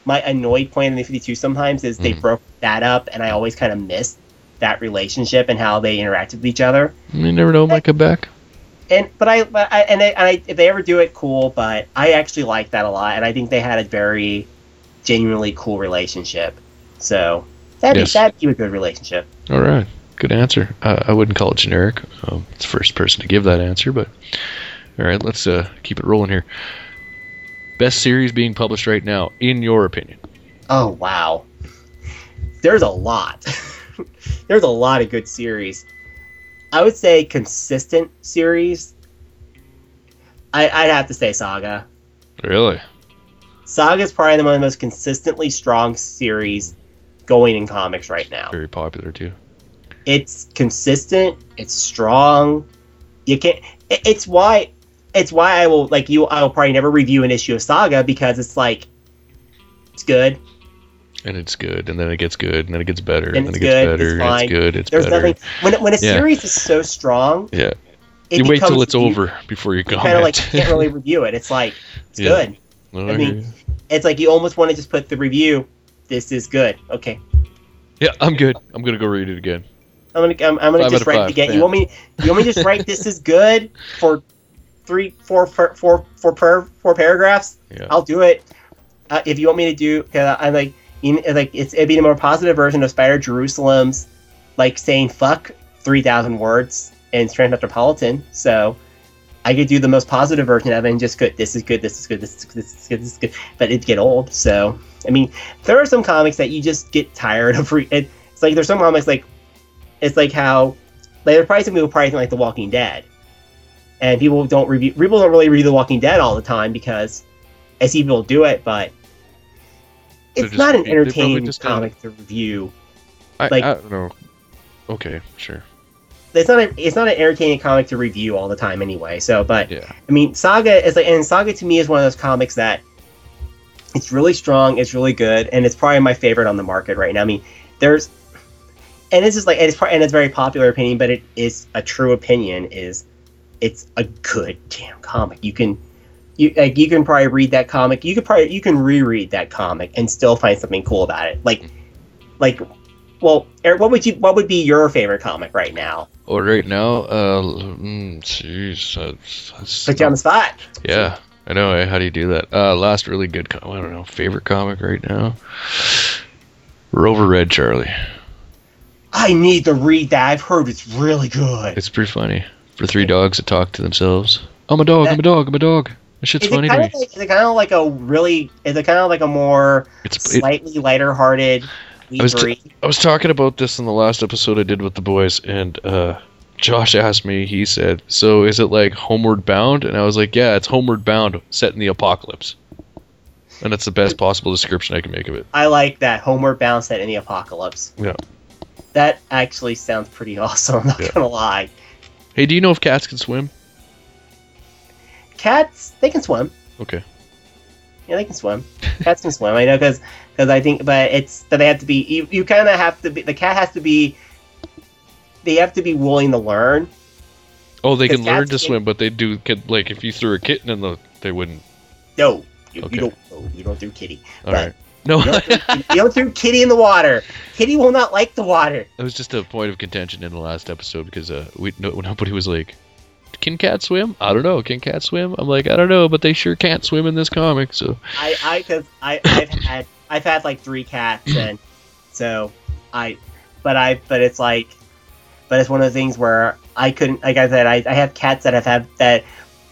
my annoyed point in the 52 sometimes is they Mhm. broke that up and I always kind of missed that relationship and how they interacted with each other. you never know, might come back. And but I, but I and, I, and I, if they ever do it, cool. But I actually like that a lot, and I think they had a very genuinely cool relationship. So that'd Yes. be that'd be a good relationship. All right, good answer. Uh, I wouldn't call it generic. Um, it's the first person to give that answer, but all right, let's uh, keep it rolling here. Best series being published right now, in your opinion? Oh wow. there's a lot. (laughs) there's a lot of good series. I would say consistent series. I, I'd have to say Saga. Really? Saga is probably the one of the most consistently strong series going in comics right now. Very popular too. It's consistent. It's strong. You can't. it- It's why. It's why I will like you. I will probably never review an issue of Saga because it's like, it's good. And it's good, and then it gets good, and then it gets better, And and, then it gets better, it's it's good, it's There's better. nothing when when a Yeah. series is so strong. Yeah. You wait till it's you- over before you comment. kind of like can't really (laughs) review it. It's like it's Yeah. good. No, I mean-. It's like you almost want to just put the review. This is good. Okay, yeah, I'm good. I'm gonna go read it again. I'm gonna I'm, I'm gonna Five just write five, it again. yeah. You want me? You want me to just write (laughs) this is good for three, four, four, four, four, per, four paragraphs? Yeah. I'll do it. Uh, if you want me to do, cause I'm like, know, like it's it'd be a more positive version of Spider Jerusalem's, like saying fuck three thousand words in Transmetropolitan. So. I could do the most positive version of it and just good. This is good. This is good. This is good. This is good. This is good. But it'd get old. So I mean, there are some comics that you just get tired of. Re- it's like there's some comics like it's like how like there's probably some people probably think like The Walking Dead, and people don't review. People don't really read The Walking Dead all the time because I see people do it, but it's not an entertaining just don't. comic to review. I, like- I don't know. Okay, sure. It's not. A, it's not an entertaining comic to review all the time anyway. So, but Yeah. I mean, Saga is like, and Saga to me is one of those comics that it's really strong, it's really good, and it's probably my favorite on the market right now. I mean, there's, and this is like, and it's and it's very popular opinion, but it is a true opinion. Is it's a good damn comic. You can, you like, you can probably read that comic. You could probably you can reread that comic and still find something cool about it. Like, like, well, Eric, what would you what would be your favorite comic right now? Oh, right now, uh, mm, jeez, that's, that's Put you on the spot. yeah. I know. eh? How do you do that? Uh, last really good. Com- I don't know. Favorite comic right now. Rover Red Charlie. I need to read that. I've heard it's really good. It's pretty funny for three dogs that talk to themselves. I'm a dog. I'm a dog. I'm a dog. That shit's Is it funny to me. of like, is it kind of like a really? Is it kind of like a more It's. It, slightly lighter-hearted? I was t- read? I was talking about this in the last episode I did with the boys, and uh, Josh asked me. He said, "So is it like Homeward Bound?" And I was like, "Yeah, it's Homeward Bound, set in the apocalypse." And that's the best possible description I can make of it. I like that Homeward Bound set in the apocalypse. Yeah. That actually sounds pretty (laughs) awesome. I'm not Yeah. gonna lie. Hey, do you know if cats can swim? Cats, they can swim. Okay. Yeah, they can swim. Cats can swim. I know because because I think, but it's that they have to be. You, you kind of have to be. The cat has to be. They have to be willing to learn. Oh, they can learn to can- swim, but they do. Could, like if you threw a kitten in the, they wouldn't. No, you, Okay. you don't. No, you don't do kitty. All But- right. No, do, you don't do kitty in the water. Kitty will not like the water. That was just a point of contention in the last episode because uh, we no, nobody was like, "Can cats swim?" I don't know. Can cats swim? I'm like, I don't know, but they sure can't swim in this comic. So I I because I I've had I've had like three cats (clears throat) and so I but I but it's like but it's one of the things where I couldn't like I said I, I have cats that have had that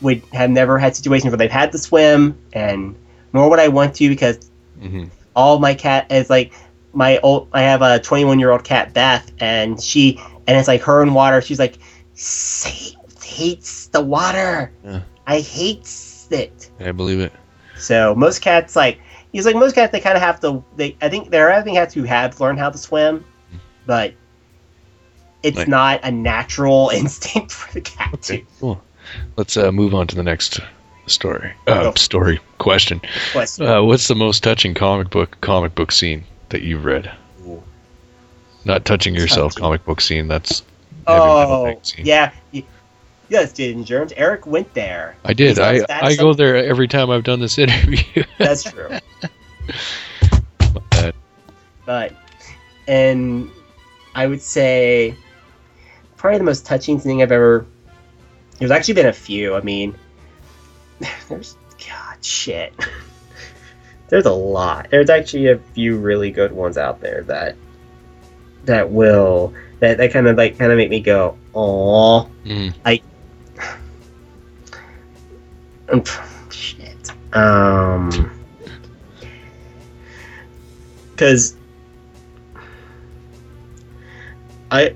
would have never had situations where they've had to swim and nor would I want to because mhm. All my cat is like my old I have a 21 year old cat Beth and she and it's like her in water she's like "Sa- hates the water Yeah. I hates it I believe it. so most cats like he's like most cats they kind of have to they I think there are I think cats who have learned how to swim but it's Like- not a natural (laughs) instinct for the cat to cool. Let's uh, move on to the next story. Uh, Go. story question. question. Uh, what's the most touching comic book comic book scene that you've read? Not touching yourself Touching. comic book scene. That's oh scene. yeah you, guys did germs Eric went there I did. I I go there every time I've done this (laughs) interview. that's true Uh, but and I would say probably the most touching thing I've ever. There's actually been a few. I mean, (laughs) there's God shit. (laughs) There's a lot. There's actually a few really good ones out there that that will that that kind of like kind of make me go, oh, mm, (sighs) shit. Um, because I,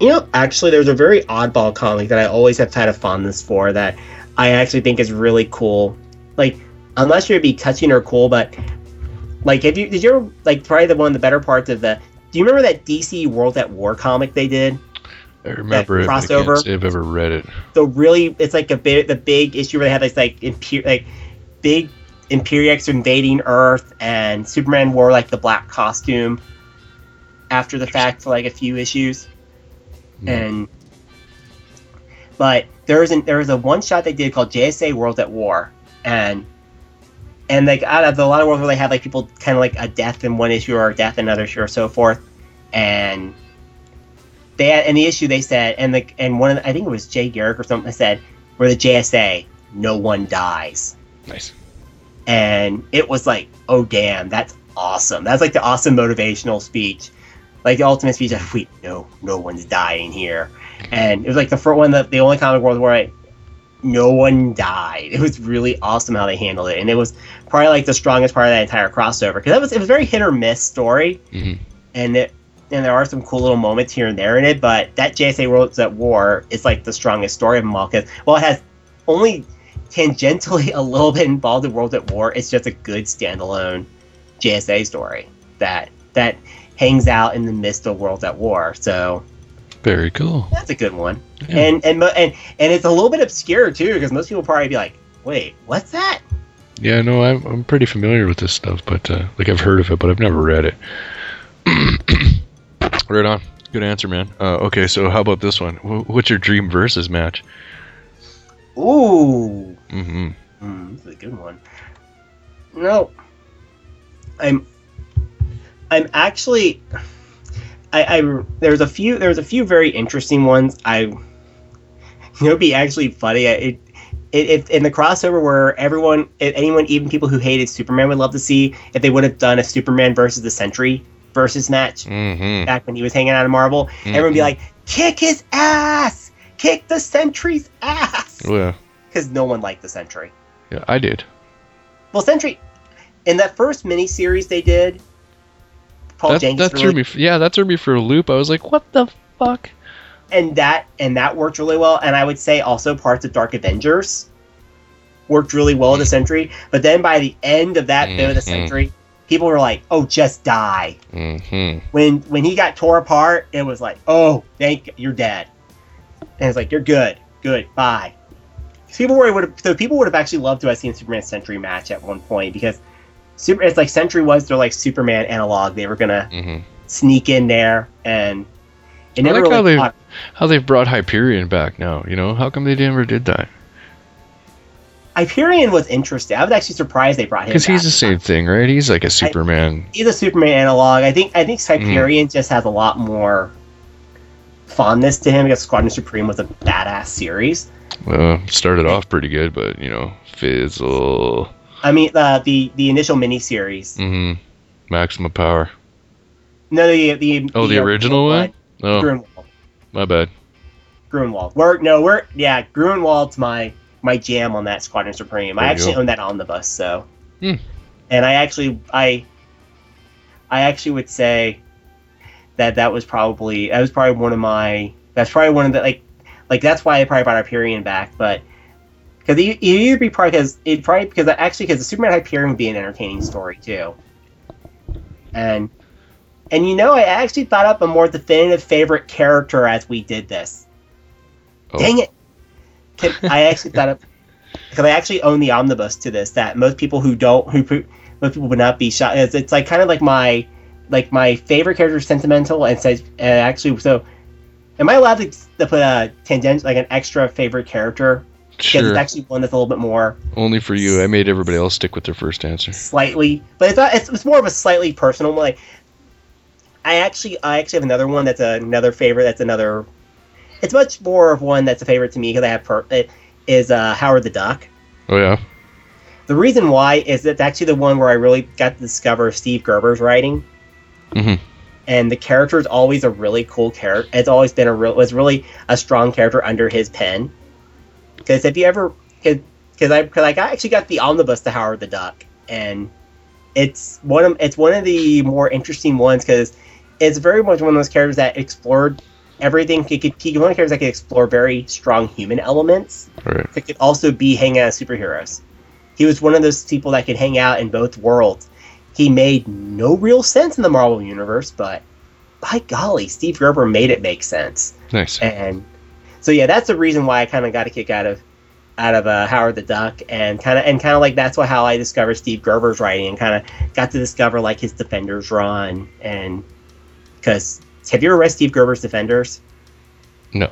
you know, actually, there's a very oddball comic that I always have had a fondness for that I actually think is really cool. Like, I'm not sure it'd be touching or cool, but like, if you did you ever like probably the one of the better parts of the? Do you remember that DC World at War comic they did? I remember I can't crossover. say I've ever read it. the really it's like a bit the big issue where they had this like imper- like big Imperiex invading Earth and Superman wore like the black costume after the fact for like a few issues. Hmm. And but there was an there was a one shot they did called JSA World at War. And and like out of the, a lot of worlds where they had like people kind of like a death in one issue or a death in another issue or so forth. And they had in the issue they said and the and one of the, I think it was Jay Garrick or something I said where the JSA no one dies. Nice. and it was like oh damn that's awesome. That's like the awesome motivational speech. Like the ultimate speech of wait no no one's dying here and it was like the first one that the only comic world where I, no one died it was really awesome how they handled it and it was probably like the strongest part of that entire crossover because it was it was a very hit or miss story hmm and it and there are some cool little moments here and there in it, but that JSA Worlds at War is like the strongest story of them all because well, it has only tangentially (laughs) a little bit involved in Worlds at War. It's just a good standalone JSA story that that hangs out in the midst of Worlds at War. So Very cool. that's a good one. Yeah. And and and and it's a little bit obscure too because most people probably be like, wait, what's that? Yeah, no, I'm I'm pretty familiar with this stuff, but uh, like I've heard of it, but I've never read it. (clears throat) right on. Good answer, man. Uh, okay, so how about this one? Wh- What's your dream versus match? Ooh. Mm-hmm. Mm, this is a good one. No, I'm. I'm actually. I, I there's a few there's a few very interesting ones. I. You know, it'd be actually funny. It, it, it in the crossover where everyone, anyone, even people who hated Superman would love to see if they would have done a Superman versus the Sentry versus match Mm-hmm. back when he was hanging out of Marvel. Everyone would be like, "Kick his ass! Kick the Sentry's ass!" Yeah, Because no one liked the Sentry. yeah, I did. Well, Sentry, in that first miniseries they did, Paul That, Jenkins that threw really- me. f- Yeah, that threw me for a loop. I was like, what the fuck? and that and that worked really well. And I would say also parts of Dark Avengers worked really well in the Sentry. But then by the end of that bit of the Sentry, people were like, "Oh, just die." Mm-hmm. When when he got tore apart, it was like, "Oh, thank you're dead," and it's like, "You're good, good, bye." People were would have so people would have actually loved to have seen Superman Sentry match at one point because super it's like Sentry was their like Superman analog. They were gonna Mm-hmm. sneak in there and it I never like how they caught- how they've brought Hyperion back now. You know, how come they never did that? Hyperion was interesting. I was actually surprised they brought him Because he's the same thing, right? He's like a Superman. He's a Superman analog. I think I think Mm-hmm. Hyperion just has a lot more fondness to him because Squadron Supreme was a badass series. Uh, started off pretty good, but you know, fizzle. I mean, uh, the the initial miniseries. Mm-hmm. Maximum power. No, the the Oh, the original one? Oh, Gruenwald. my bad. Gruenwald. We're no, we're yeah. Gruenwald's my my jam on that Squadron Supreme. I There you actually go. own that omnibus, so. Hmm. And I actually I I actually would say that that was probably that was probably one of my that's probably one of the like like that's why I probably brought Hyperion back, but because it, it either be probably because it probably because actually because the Superman Hyperion would be an entertaining story too, and and you know I actually thought up a more definitive favorite character as we did this. Oh. Dang it! Can, I actually thought up (laughs) because I actually own the omnibus to this that most people who don't who most people would not be shocked. It's, it's like kind of like my like my favorite character is sentimental and says and actually so. Am I allowed to, to put a tangent like an extra favorite character because Sure. it's actually one that's a little bit more Only for you. I made everybody else stick with their first answer. slightly, but it's not. It's, it's more of a slightly personal. one. Like, I actually, I actually have another one that's another favorite. That's another. It's much more of one that's a favorite to me because I have per. It is uh, Howard the Duck. Oh yeah. The reason why is it's actually the one where I really got to discover Steve Gerber's writing, Mhm. and the character is always a really cool character. It's always been a real was really a strong character under his pen. Because if you ever, because I because I got, actually got the omnibus to Howard the Duck, and it's one of it's one of the more interesting ones because it's very much one of those characters that explored everything. He could, he could one of the characters that could explore very strong human elements. Right. That could also be hang out as superheroes. He was one of those people that could hang out in both worlds. He made no real sense in the Marvel universe, but by golly, Steve Gerber made it make sense. Nice. And so yeah, that's the reason why I kind of got a kick out of out of uh, Howard the Duck, and kind of and kind of like that's why how I discovered Steve Gerber's writing, and kind of got to discover like his Defenders run, and because have you ever read Steve Gerber's Defenders, No.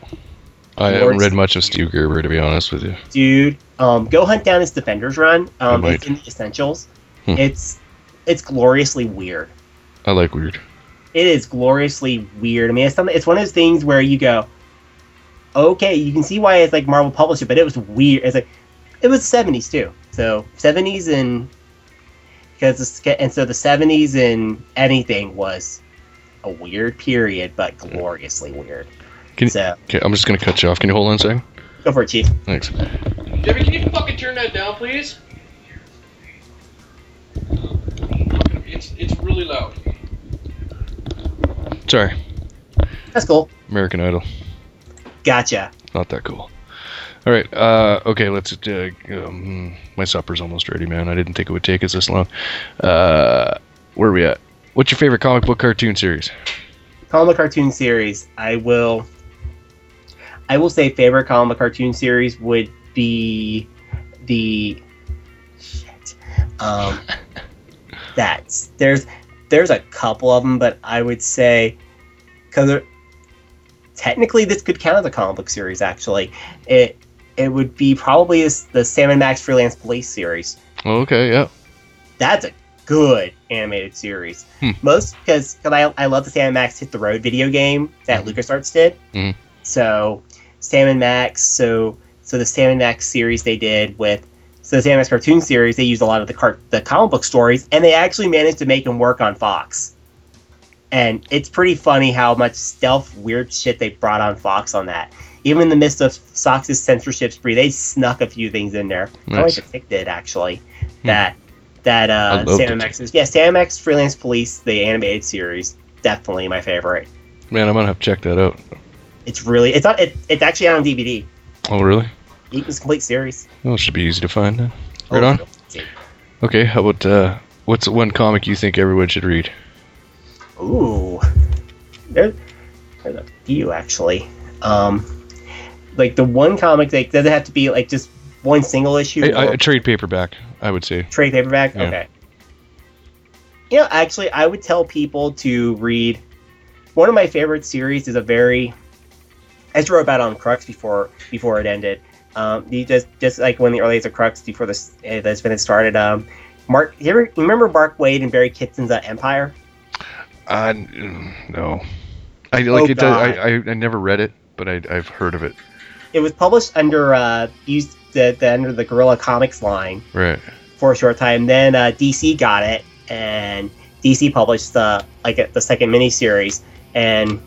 I Lord haven't read Steve- much of Steve Gerber, to be honest with you. dude? Um, go hunt down his Defenders run. Um, it's in the Essentials. Hmm. It's it's gloriously weird. I like weird. it is gloriously weird. I mean, it's something. It's one of those things where you go, okay, you can see why it's like Marvel published it, but it was weird. It's like it was seventies too. So seventies and because the, and so the seventies and anything was a weird period, but gloriously weird. Can- so Okay, I'm just gonna cut you off. Can you hold on a second? go for it, Chief. Thanks. Debbie, can you fucking turn that down, please? It's it's really loud. Sorry. That's cool. American Idol. Gotcha. Not that cool. All right. Uh, okay. Let's. Uh, um, my supper's almost ready, man. I didn't think it would take us this long. Uh, where are we at? What's your favorite comic book cartoon series? comic cartoon series, I will. I will say favorite comic cartoon series would be the shit. Um, (laughs) that's there's there's a couple of them, but I would say because technically this could count as a comic book series. Actually, it it would be probably the Sam and Max Freelance Police series okay. Yeah. that's a good animated series. Hmm. Most because I, I love the Sam and Max Hit the Road video game that LucasArts did. Mhm. So Sam and Max, so so the Sam and Max series they did with so the Sam and Max cartoon series, they used a lot of the cart the comic book stories, and they actually managed to make them work on Fox. And it's pretty funny how much stealth weird shit they brought on Fox on that. Even in the midst of Fox's censorship spree, they snuck a few things in there. I like Nice. the did actually. That that uh Sam Max is yeah, Sam and Max Freelance Police, the animated series, definitely my favorite. Man, I'm gonna have to check that out. It's really it's not it, it's actually out on DVD. Oh, really? Eaton's complete series. Well, it should be easy to find. Then. Right Oh, on. Okay. How about uh, what's one comic you think everyone should read? Ooh, there, there's a few actually. Um, like the one comic that doesn't have to be like just one single issue. A, or trade paperback, I would say. trade paperback. Yeah. Okay. You know, actually, I would tell people to read. One of my favorite series is a very. I just wrote about on Crux before before it ended. Um, you just just like when the early days of Crux before this uh, that's when it started. Um, Mark, you ever remember Mark Waid and Barry Kitson's uh, Empire? Uh, no. I like Oh, it. Does. I, I I never read it, but I I've heard of it. It was published under uh used the, the under the Gorilla Comics line Right. for a short time. Then uh, DC got it, and DC published the like the second miniseries, and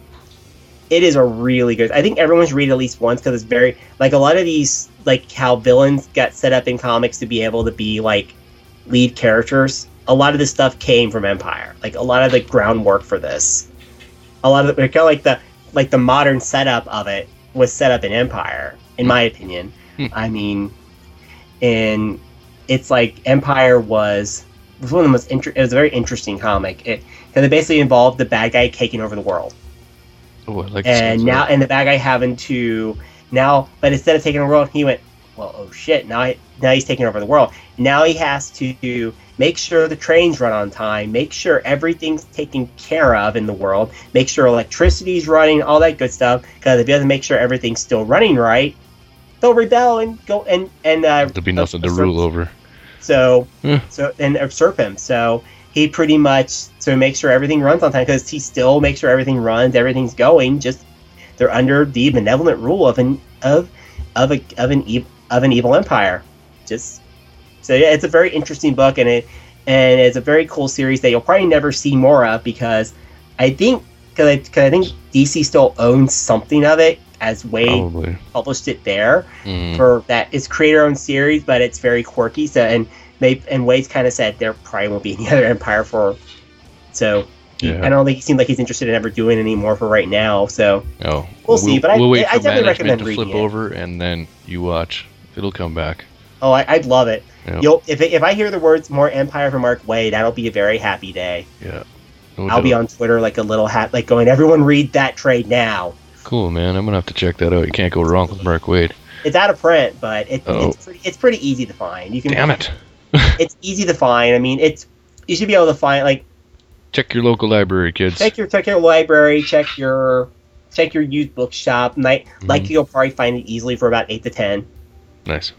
it is a really good. I think everyone should read it at least once because it's very like a lot of these like how villains got set up in comics to be able to be like lead characters. A lot of this stuff came from Empire. Like a lot of the groundwork for this, a lot of the, kind of like the like the modern setup of it was set up in Empire, in my opinion. Hmm. I mean, and it's like Empire was was one of the most inter- it was a very interesting comic. It because it basically involved the bad guy taking over the world, Oh, I like. and now and the bad guy having to now, but instead of taking over the world, he went, well, oh shit, now I, now he's taking over the world. Now he has to make sure the trains run on time, make sure everything's taken care of in the world, make sure electricity's running, all that good stuff. Because if he doesn't make sure everything's still running right, they'll rebel and go and and uh, there'll be nothing uh, to rule over. So Yeah. so and uh, usurp him. So he pretty much so make sure everything runs on time because he still makes sure everything runs, everything's going. Just they're under the benevolent rule of an of of a of an ev- of an evil empire. Just so yeah, it's a very interesting book and it and it's a very cool series that you'll probably never see more of because I think because I, 'cause I think DC still owns something of it as Waid Probably. published it there Mm. for that it's creator owned series, but it's very quirky. So and they and Waid's kind of said there probably won't be any (laughs) other Empire for. So Yeah. I don't think he seems like he's interested in ever doing anymore for right now. So Oh, We'll see, but I- we'll wait I for definitely recommend to flip it. over, and then you watch. It'll come back. oh, I, I'd love it. Yeah. You'll if if I hear the words "more Empire" from Mark Waid, that'll be a very happy day. Yeah. No I'll be on Twitter like a little hat, like going, "Everyone read that trade now." Cool, man. I'm gonna have to check that out. You can't go wrong with Mark Waid. It's out of print, but it, it's pretty it's pretty easy to find. You can Damn it! (laughs) it's easy to find. I mean, it's you should be able to find like Check your local library, kids. check your check your library, check your check your youth bookshop. Night Mhm. like you'll probably find it easily for about eight to ten. Nice.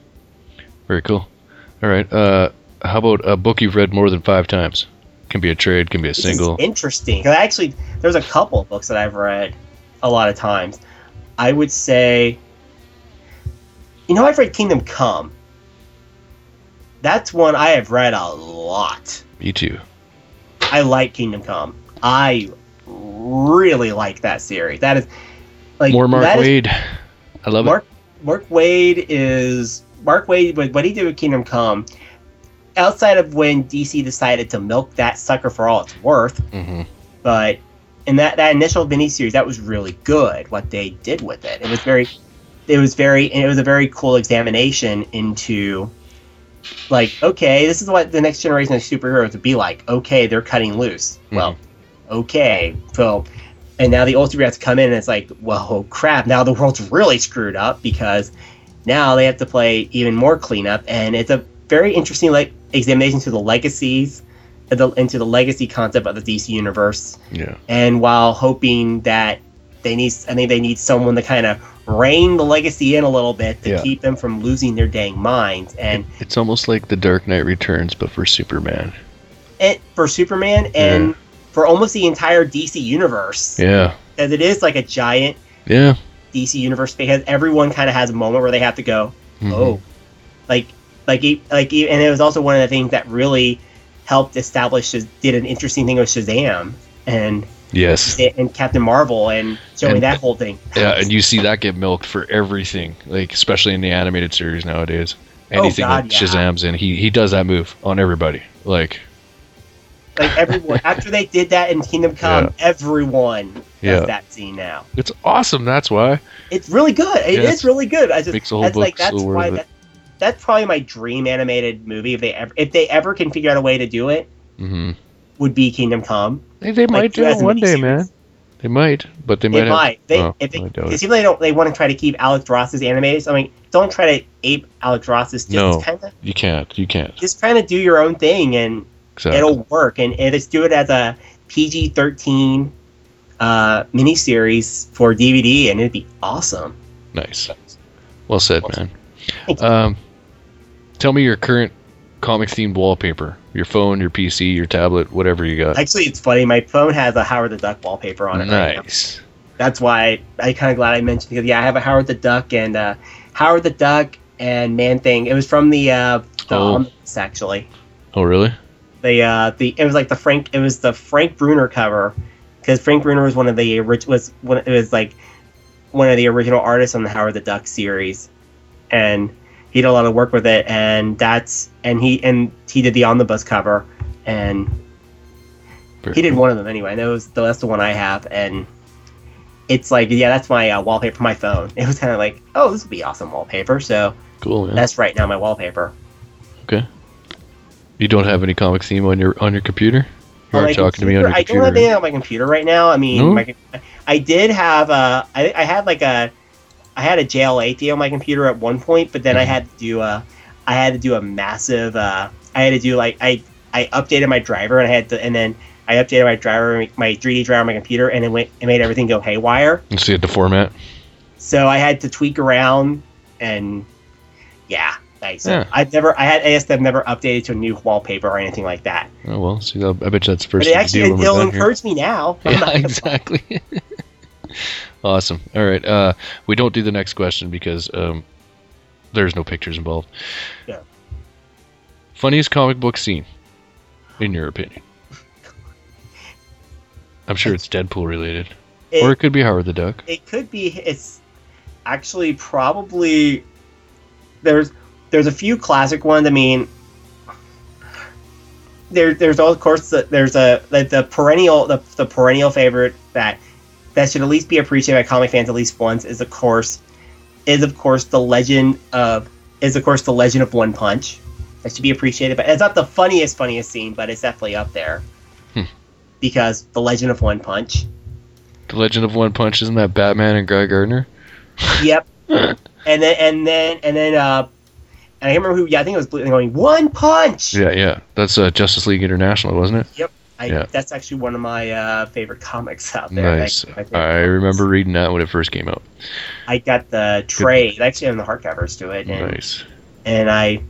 Very cool. All right. Uh, how about a book you've read more than five times? Can be a trade, can be a This is single. interesting. 'Cause actually, there's a couple of books that I've read a lot of times. I would say, you know, I've read Kingdom Come. That's one I have read a lot. Me too. I like Kingdom Come. I really like that series. That is like More Mark that is- Waid. I love Mark Mark Waid is Mark Waid. What what he did with Kingdom Come, outside of when DC decided to milk that sucker for all it's worth, it. hmm but in that that initial miniseries, that was really good. What they did with it, it was very, it was very, it was a very cool examination into, like, okay, this is what the next generation of superheroes would be like. Okay, they're cutting loose. Well, okay, so, and now the Ultimate has to come in, and it's like, well, crap, now the world's really screwed up because now they have to play even more cleanup, and it's a very interesting like examination to the legacies, the, into the legacy concept of the DC universe Yeah. and while hoping that they need i think they need someone to kind of rein the legacy in a little bit to Yeah. keep them from losing their dang minds and It's almost like the Dark Knight Returns, but for Superman. it for superman and for almost the entire dc universe Yeah. as it is like a giant Yeah. dc universe because everyone kind of has a moment where they have to go Mhm. oh like like like and it was also one of the things that really helped establish did an interesting thing with shazam and Yes. and captain marvel and showing And- that whole thing Yeah, and you see that get milked for everything, like especially in the animated series nowadays. Oh, Anything God, that yeah. Shazam's in, he he does that move on everybody. Like, Like everyone, (laughs) after they did that in Kingdom Come, Yeah. everyone does Yeah. that scene now. it's awesome. That's why. It's really good. It is Yeah, it's- really good. I just makes that's like book so that's why that, that's probably my dream animated movie if they ever if they ever can figure out a way to do it hmm would be Kingdom Come. They, they might do it one day, miniseries. man. They might, but they They might. might. have, They oh, if they, it seems like they don't they want to try to keep Alex Ross's animated. I mean, don't try to ape Alex Ross's. Just No. kind of You can't. You can't. just kind of do your own thing and Exactly. it'll work and, and just do it as a PG thirteen uh, miniseries for DVD and it'd be awesome. Nice. Well said, man. Thank you. Um, tell me your current comic themed wallpaper. Your phone, your PC, your tablet, whatever you got. Actually, it's funny. My phone has a Howard the Duck wallpaper on it. Right nice. That's why I, I kind of glad I mentioned because yeah, I have a Howard the Duck and uh, Howard the Duck and Man Thing. It was from the uh, the Oh. omnibus, actually. Oh, really? The uh, the it was like the Frank. It was the Frank Brunner cover because Frank Brunner was one of the orig- was one. It was like one of the original artists on the Howard the Duck series, and he did a lot of work with it. And that's and he and he did the omnibus cover and he did one of them anyway. And that was that's the one I have, and it's like yeah, that's my uh, wallpaper for my phone. It was kind of like oh, this would be awesome wallpaper. So Cool, man. that's right now my wallpaper. okay. You don't have any comic theme on your on your computer? You On are my talking to me on your computer- I don't have anything on my computer right now. I mean, No? my, I did have a, I, I had like a, I had a JL8 deal on my computer at one point, but then I Mhm. had to do a, I had to do a massive, uh, I had to do like I, I updated my driver and I had to, and then I updated my driver, my 3D driver on my computer, and it went, it made everything go haywire. You see it the format? So I had to tweak around, and yeah, like, so Yeah. I've never, I had ASF never updated to a new wallpaper or anything like that. Oh well, see, I bet you that's the But first it thing actually, it'll here. encourage me now. Yeah, (laughs) exactly. (laughs) awesome. All right. Uh, we don't do the next question because um, there's no pictures involved. Yeah. Funniest comic book scene, in your opinion? I'm sure it's Deadpool related, It- or it could be Howard the Duck. it could be it's actually probably there's there's a few classic ones i mean there, there's all of course the, there's a the, the perennial the, the perennial favorite that that should at least be appreciated by comic fans at least once is of course is of course the legend of is of course the legend of One Punch. That should be appreciated, but it's not the funniest funniest scene, but it's definitely up there Hmm. because the legend of One Punch. The Legend of One Punch isn't that Batman and Guy Gardner? Yep. (laughs) and then and then and then uh, I remember who. Yeah, I think it was Blue- going One Punch. Yeah, yeah. That's uh, Justice League International, wasn't it? I, Yeah. That's actually one of my uh, favorite comics out there. Nice. Actually, my favorite I comics. remember reading that when it first came out. I got the trade. I actually have the hardcovers to it, and, Nice. and I,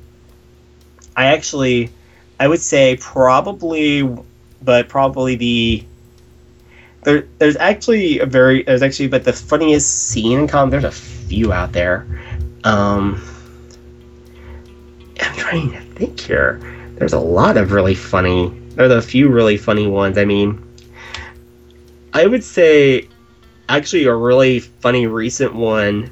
I actually, I would say probably, but probably the. There, there's actually a very there's actually but the funniest scene in comic there's a few out there. Um, I'm trying to think here. There's a lot of really funny. There's a few really funny ones. I mean, I would say actually a really funny recent one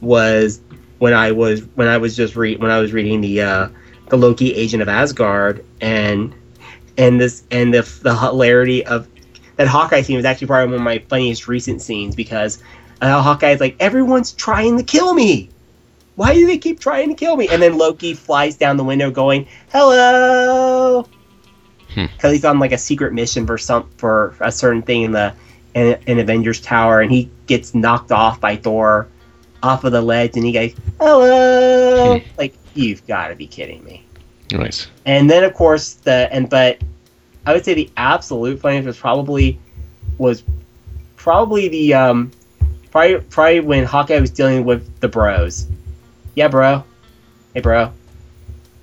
was when I was when I was just re- when I was reading the uh, the Loki Agent of Asgard and and this and the the hilarity of that Hawkeye scene was actually probably one of my funniest recent scenes because uh, Hawkeye's like everyone's trying to kill me. Why do they keep trying to kill me? And then Loki flies down the window going, "Hello," Hmm. because he's on like a secret mission for some for a certain thing in the in, in Avengers Tower, and he gets knocked off by Thor off of the ledge, and he goes, "Hello!" like you've got to be kidding me. Nice. And then of course the and but I would say the absolute funniest was probably was probably the um probably probably when Hawkeye was dealing with the bros. Yeah, bro. Hey, bro.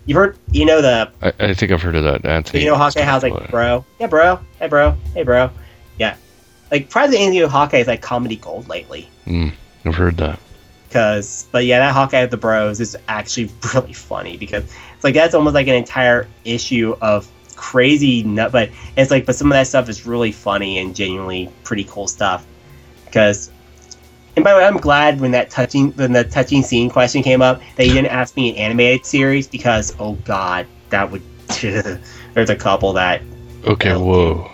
You've heard? You know the I, I think I've heard of that. Anthony. you know Hawkeye has like bro. Yeah, bro. Hey, bro. Hey, bro. Yeah. Like probably with Hawkeye is like comedy gold lately. Mm, I've heard that. Cause, but yeah, that Hawkeye of the Bros is actually (laughs) really funny because it's like that's almost like an entire issue of crazy nut. But it's like, but some of that stuff is really funny and genuinely pretty cool stuff. Because, and by the way, I'm glad when that touching when the touching scene question came up that you didn't ask me an animated series because oh god, that would. (laughs) there's a couple that Okay, whoa.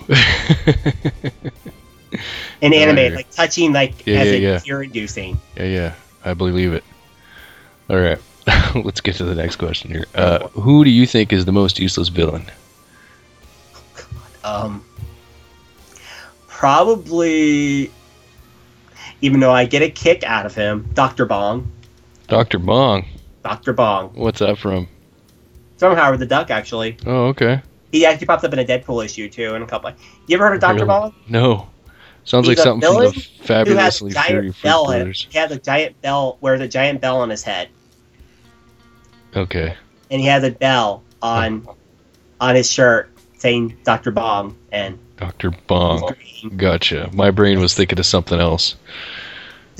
in Oh, animated like touching like Yeah, as yeah, a yeah. tear inducing. yeah, yeah. I believe it. All right. (laughs) Let's get to the next question here. Uh, who do you think is the most useless villain? Um, probably, even though I get a kick out of him, Doctor Bong. Dr. Bong. Doctor Bong What's that from? from Howard the Duck. Actually, Oh, okay. he actually pops up in a Deadpool issue too, and a couple. You ever heard of Doctor Really? Bong? No. Sounds He's like something from the fabulously furry bell? In- He has a giant bell. Wears a giant bell on his head, Okay. and he has a bell on oh. on his shirt saying Doctor Bong and. Dr. Bong. Gotcha. My brain was thinking of something else.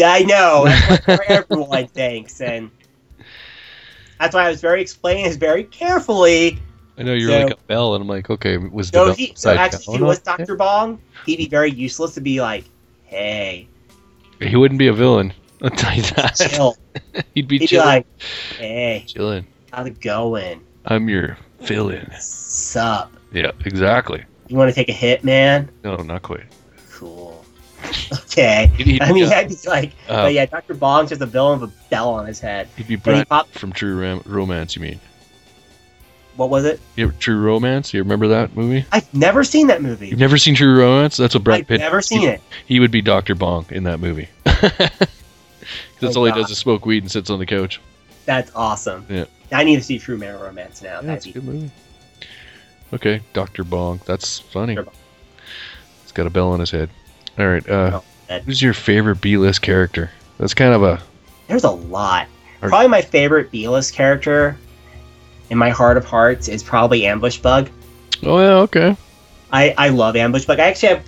I know. (laughs) Everyone thinks, and that's why I was very explaining this very carefully. I know you're So- like a bell, and I'm like, okay, was the So he, so actually, if he was? Doctor Bong, he'd be very useless to be like, "Hey, He wouldn't be a villain. (laughs) I'll tell you that. chill." (laughs) He'd be He'd be chilling. like, "Hey, chilling. how's it going? I'm your villain. Sup? Yeah, exactly. You want to take a hit, man? No, not quite. Cool. (laughs) Okay. I mean, uh, I'd be like, uh, but yeah, Doctor Bong's just a villain with a bell on his head. he'd be he Brad pop- from True Ram- Romance. You mean? What was it? Ever, True Romance? You remember that movie? I've never seen that movie. You've never seen True Romance? That's what Brad I've Pitt. never seen he, it. He would be Doctor Bong in that movie. (laughs) That's Oh, all he God. does is smoke weed and sits on the couch. That's awesome. Yeah. I need to see True Man Romance now. Yeah, That'd a good movie. Okay, Doctor Bong. That's funny. He's got a bell on his head. All right. Uh, Oh, who's your favorite B-list character? That's kind of a There's a lot. Probably my favorite B-list character in my heart of hearts is probably Ambush Bug. Oh yeah, okay. I, I love Ambush Bug. I actually have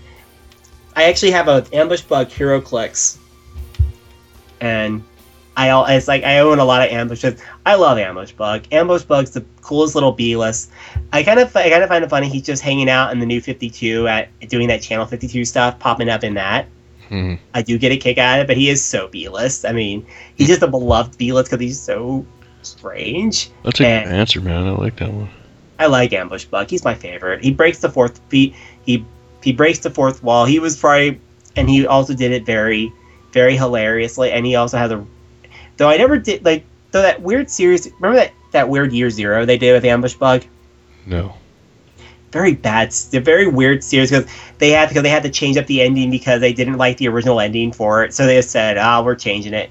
I actually have a Ambush Bug HeroClix, and I al- it's like I own a lot of ambushes. I love Ambush Bug. Ambush Bug's the coolest little B list. I kind of I kind of find it funny. He's just hanging out in the new Fifty Two at doing that Channel Fifty Two stuff, popping up in that. Hmm. I do get a kick out of it, but he is so B list. I mean, he's just a beloved B list because he's so strange. That's a good answer, man. I like that one. I like Ambush Bug. He's my favorite. He breaks the fourth he he he breaks the fourth wall. He was probably and he also did it very very hilariously. And he also has a though I never did like though that weird series. Remember that that weird Year Zero they did with Ambush Bug. No. Very bad. They're very weird series because they had because they had to change up the ending because they didn't like the original ending for it. So they just said, "Ah, we're changing it,"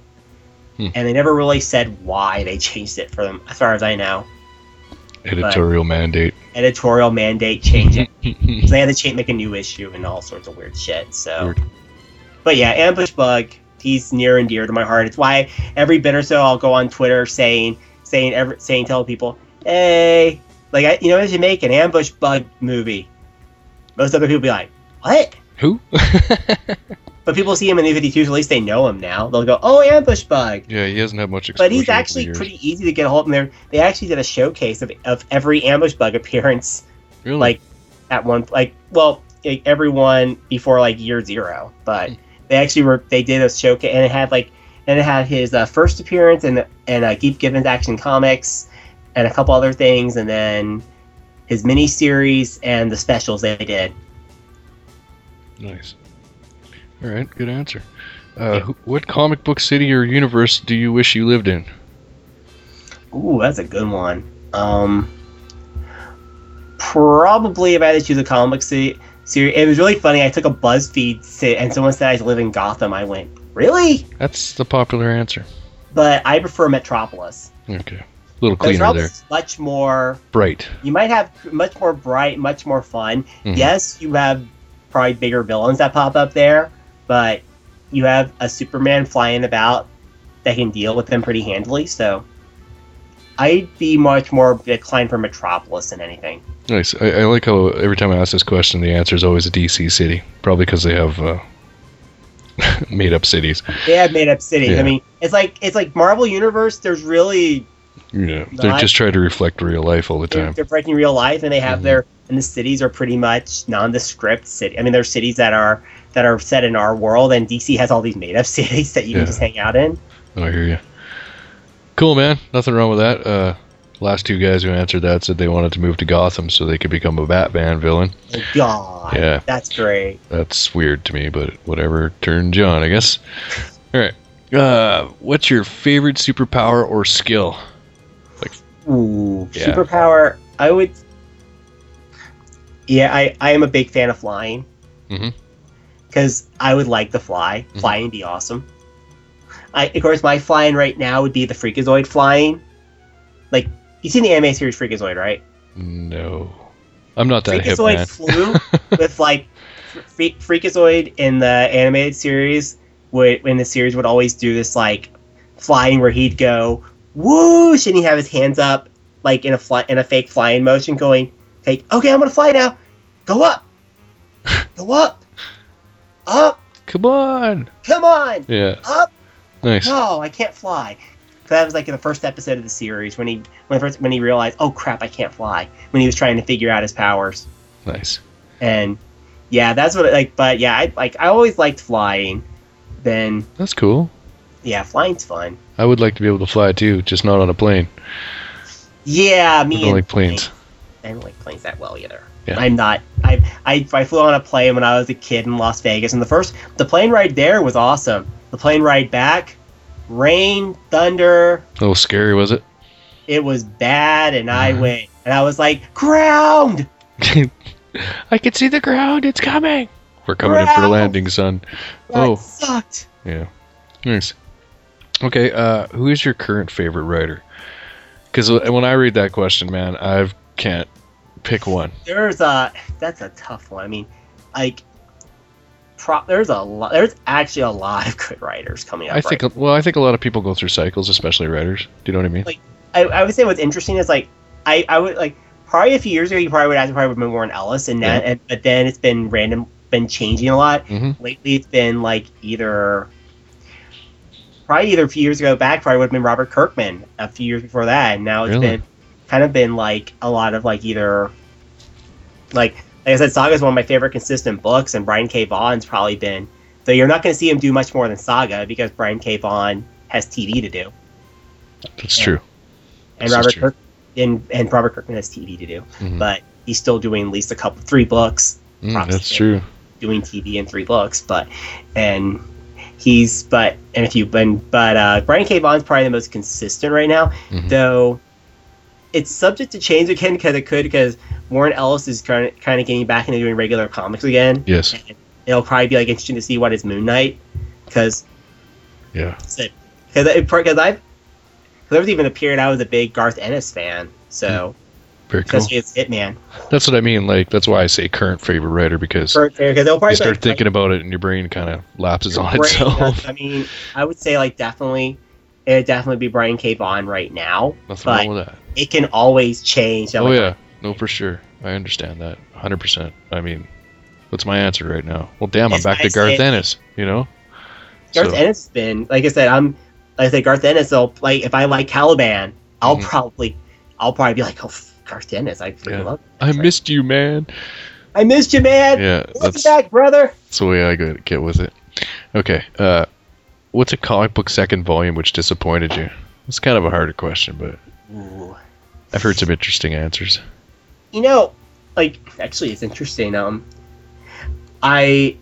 Hmm. and they never really said why they changed it for them, as far as I know. Editorial mandate. Editorial mandate change it. (laughs) So they had to change, make a new issue and all sorts of weird shit. So, Weird. but yeah, Ambush Bug, he's near and dear to my heart. It's why every bit or so I'll go on Twitter saying, saying, every, saying, tell people, hey, like I, you know, I you make an Ambush Bug movie. Most other people be like, what? Who? (laughs) But people see him in the 52, so at least they know him now. They'll go, oh, Ambush Bug. yeah, he hasn't had much. But he's actually pretty easy to get a hold of. And they're- actually did a showcase of, of every Ambush Bug appearance Really? like at one like well like everyone before like year zero but Hmm. They actually were they did a showcase and it had like and it had his uh, first appearance and and uh, Geek Gibbons Action Comics and a couple other things and then his mini series and the specials they did Nice. All right, good answer. Uh, who, what comic book city or universe do you wish you lived in? ooh that's a good one um probably if I had to choose a comic book it was really funny I took a BuzzFeed sit and someone said I live in Gotham I went really That's the popular answer. but I prefer Metropolis Okay, a little cleaner Metropolis there. much more. Bright. You might have much more bright, much more fun. Mhm. Yes, you have probably bigger villains that pop up there, but you have a Superman flying about that can deal with them pretty handily. So I'd be much more inclined for Metropolis than anything. Nice. I, I like how every time I ask this question, the answer is always a DC city. Probably because they have uh, (laughs) made-up cities. They have made up cities. Yeah. I mean, it's like it's like Marvel Universe. There's really Yeah, No, they I- just try to reflect real life all the they're, time. they're breaking real life, and they have Mhm. their and the cities are pretty much nondescript city. I mean, there's cities that are that are set in our world, and DC has all these made up (laughs) cities that you Yeah. can just hang out in. Oh, I hear you. Cool, man. Nothing wrong with that. Uh, last two guys who answered that said they wanted to move to Gotham so they could become a Batman villain. Oh, God, Yeah. that's great. That's weird to me, but whatever. Turn John, I guess. All right. Uh, what's your favorite superpower or skill? Like, Ooh, Yeah. superpower. I would. Yeah, I I am a big fan of flying. Mhm. Because I would like to fly. Mhm. Flying would be awesome. I of course my flying right now would be the Freakazoid flying. Like you seen the anime series Freakazoid, right? No. I'm not that hip, Freakazoid man. flew (laughs) with like Fre- Freakazoid in the animated series would in the series would always do this like flying where he'd go whoosh and he'd have his hands up like in a fly in a fake flying motion going like okay I'm gonna fly now go up (laughs) go up up Come on. come on Yeah. up Nice. no I can't fly that was like in the first episode of the series when he when first when he realized oh crap I can't fly when he was trying to figure out his powers Nice. and yeah, that's what like. But yeah, I like I always liked flying. Then That's cool. yeah, flying's fun. I would like to be able to fly too, just not on a plane. Yeah, me. I don't and like planes. I don't like planes that well either. Yeah. I'm not. I, I I flew on a plane when I was a kid in Las Vegas, and the first the plane ride there was awesome. The plane ride back, rain, thunder, A little scary, was it? it was bad, and I Mhm. went and I was like ground. (laughs) I can see the ground. It's coming. We're coming in for Ground. landing, son. That Oh. sucked. Yeah. Nice. Okay, uh, who is your current favorite writer? Because when I read that question, man, I can't pick one. there's a that's a tough one. I mean, like, pro, there's a lot. There's actually a lot of good writers coming up. I think, right well, I think a lot of people go through cycles, especially writers. Do you know what I mean? Like- I, I would say what's interesting is like I, I would like probably a few years ago you probably would ask probably would have been Warren Ellis and that and but then it's been random been changing a lot. Mhm. Lately it's been like either probably either a few years ago back probably would have been Robert Kirkman a few years before that and now it's Really? been kind of been like a lot of like either like like I said Saga is one of my favorite consistent books and Brian K. Vaughan's probably been though you're not going to see him do much more than Saga because Brian K. Vaughan has TV to do That's yeah. true. and Robert true. Kirk, and and Robert Kirkman has TV to do, Mhm. but he's still doing at least a couple three books, Mm, that's true. doing TV and three books, but and he's but and if you but but uh, Brian K. Vaughan's probably the most consistent right now, Mhm. though. It's subject to change again because it could because Warren Ellis is kind of kind of getting back into doing regular comics again. Yes. And it'll probably be like interesting to see what is Moon Knight because Yeah. because because I've cause there was even a period I was a big Garth Ennis fan, so mm-hmm. Very cool. especially as Hitman. That's what I mean. Like that's why I say current favorite writer because Because they'll probably you start like, thinking about it and your brain kind of lapses on Brain, itself. I mean, I would say like definitely, it would definitely be Brian K. Vaughan right now. Nothing but wrong with that. it can always change. Oh like, yeah, no, for sure. I understand that, hundred percent. I mean, what's my answer right now? Well, damn, I'm back to Garth that- Ennis. You know. Garth So- Ennis has been like I said. I'm like I said Garth Ennis. Will like if I like Caliban, I'll Mhm. probably I'll probably be like, oh, Garth Ennis. I freaking Yeah. love. I missed you, man. I missed you, man. Yeah, Welcome back, brother. that's the way I get with it. Okay, uh, what's a comic book second volume which disappointed you? It's kind of a harder question, but Ooh. I've heard some interesting answers. you know, like actually, it's interesting. Um, I,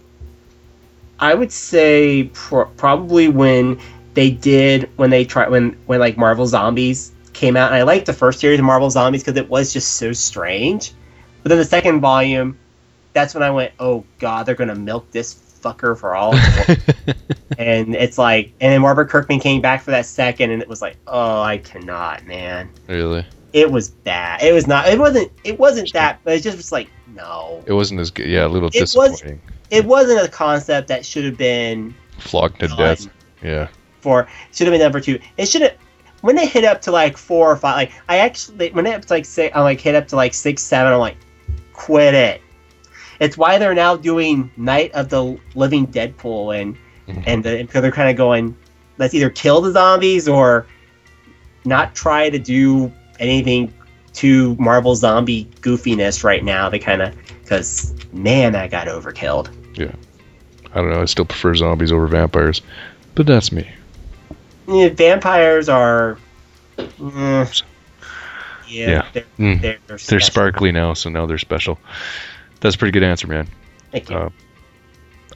I would say pro- probably when they did when they tried when when like Marvel Zombies came out, and I liked the first series of Marvel Zombies because it was just so strange. But then the second volume, that's when I went, oh god, they're gonna milk this fucker for all. (laughs) and it's like, and then Robert Kirkman came back for that second, and it was like, oh, I cannot, man really, it was bad. It was not. It wasn't. It wasn't that. But it just was like no. it wasn't as good. Yeah, a little It was- disappointing. It wasn't a concept that should have been Flogged to death. Yeah. for. Should have been number two. It should have. When it hit up to like four or five, like I actually when it hit up to like six, I like hit up to like six, seven. I'm like, quit it. It's why they're now doing Night of the Living Deadpool and Mhm. and the, because they're kind of going, let's either kill the zombies or not try to do anything to Marvel zombie goofiness right now. They kind of because man, that got overkilled. Yeah, I don't know. I still prefer zombies over vampires, but that's me. Yeah, vampires are, mm, yeah, Yeah. they're Mm. they're, They're sparkly now, so now they're special. That's a pretty good answer, man. Thank you. Uh,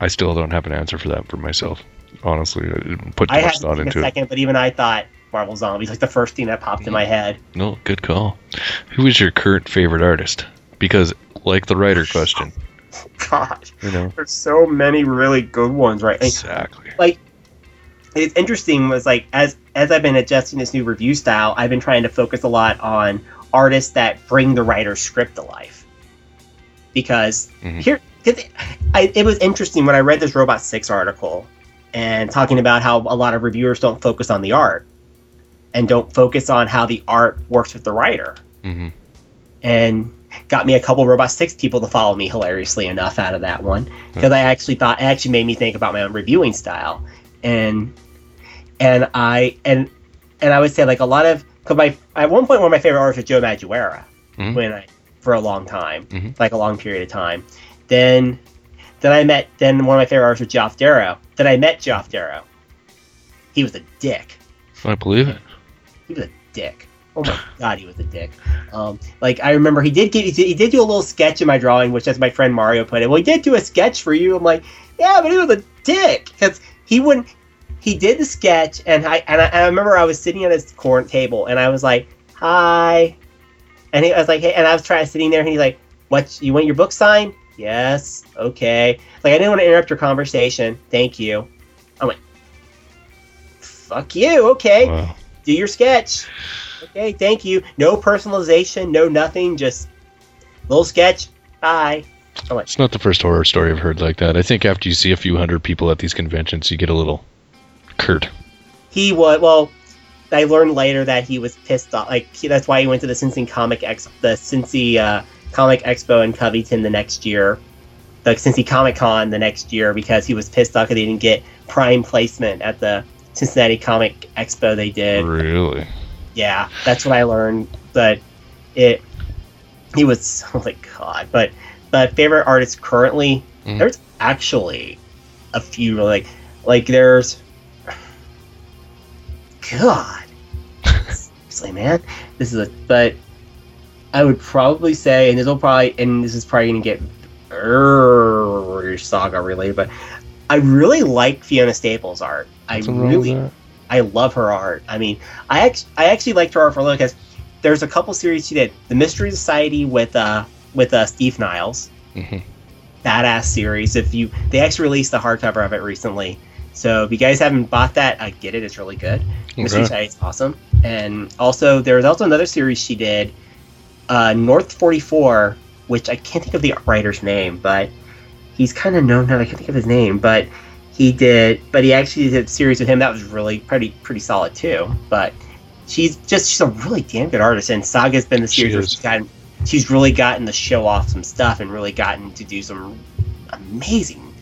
I still don't have an answer for that for myself. Honestly, I didn't put too I much thought to take a into it. second, but even I thought Marvel zombies like the first thing that popped in my head. No, good call. Who is your current favorite artist? Because, like the writer question, (laughs) God, you know. there's so many really good ones, right? Exactly. Like it's interesting was like as as I've been adjusting this new review style, I've been trying to focus a lot on artists that bring the writer's script to life. Because Mhm. here, I, it was interesting when I read this Robot Six article and talking about how a lot of reviewers don't focus on the art and don't focus on how the art works with the writer, hmm and got me a couple Robot Six people to follow me hilariously enough out of that one because I actually thought it actually made me think about my own reviewing style and and I and and I would say like a lot of cause my at one point one of my favorite artists was Joe Madureira Mhm. when I for a long time Mhm. like a long period of time then then I met then one of my favorite artists was Geoff Darrow then I met Geoff Darrow he was a dick I believe it. he was a dick. Oh my (laughs) god, he was a dick. Um, like I remember he did get he did, he did do a little sketch in my drawing, which as my friend Mario put it. Well, he did do a sketch for you. I'm like, yeah, but he was a dick because he wouldn't. He did the sketch, and I and I, I remember I was sitting at his corner table, and I was like, hi, and he I was like, hey, and I was trying sitting there, and he's like, what? You want your book signed? Yes. Okay. Like I didn't want to interrupt your conversation. Thank you. I went, fuck you. Okay Wow. do your sketch. Okay, thank you. No personalization, no nothing, just little sketch. Bye. It's not the first horror story I've heard like that. I think after you see a few hundred people at these conventions, you get a little curt. He was well. I learned later that he was pissed off. Like he, that's why he went to the Cincy Comic Ex, the Cincy uh, Comic Expo in Covington the next year, the Cincy Comic Con the next year because he was pissed off because he didn't get prime placement at the Cincinnati Comic Expo they did. Really? yeah, that's what I learned. But it, he was (laughs) oh my god. But but favorite artist currently, Mhm. there's actually a few like like there's, God, seriously, man, this is a but I would probably say, and this will probably, and this is probably going to get er, saga related, but I really like Fiona Staples' art. I wrong with really. I love her art. I mean, I actually, I actually liked her art for a little because there's a couple series she did. The Mystery Society with uh with uh Steve Niles, Mhm. badass series. If you, they actually released the hardcover of it recently. So if you guys haven't bought that, I get it. It's really good. Mystery Okay. Is awesome. And also, there was also another series she did, uh, North 44, which I can't think of the writer's name, but he's kind of known now. I can't think of his name, but he did. But he actually did a series with him that was really pretty pretty solid too. But she's just she's a really damn good artist, and Saga's been the She series where is. she's gotten she's really gotten to show off some stuff and really gotten to do some amazing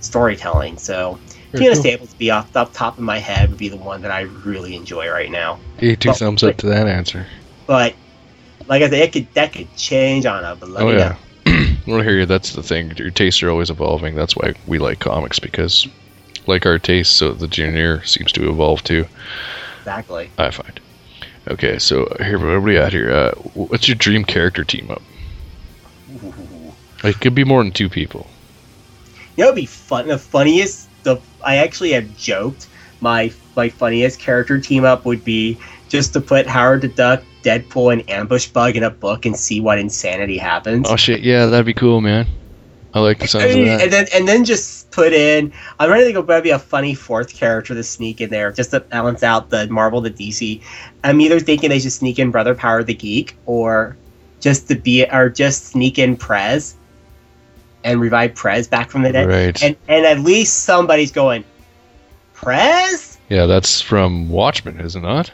storytelling. So. Very Fiona cool. Staples would be off the top of my head would be the one that I really enjoy right now. Hey, two Well, thumbs up to that answer. But like I said, it could that could change on a. But Oh yeah. know. (clears throat) well, here you. That's the thing. Your tastes are always evolving. That's why we like comics because, like our tastes, so the junior seems to evolve too. exactly. I find. Okay, so here, what are we at here? Uh, what's your dream character team up? Like, it could be more than two people. You know, it'd be fun. The funniest, the I actually have joked my my funniest character team up would be just to put Howard the Duck, Deadpool, and Ambush Bug in a book and see what insanity happens. Oh shit, yeah, that'd be cool, man. I like the sounds of that. and then and then just put in. I'm ready to go. Maybe a funny fourth character to sneak in there, just to balance out the Marvel, the DC. I'm either thinking they should sneak in Brother Power the Geek, or just to be, or just sneak in Prez, and revive Prez back from the dead. Right. And and at least somebody's going, Prez. yeah, that's from Watchmen, is it not?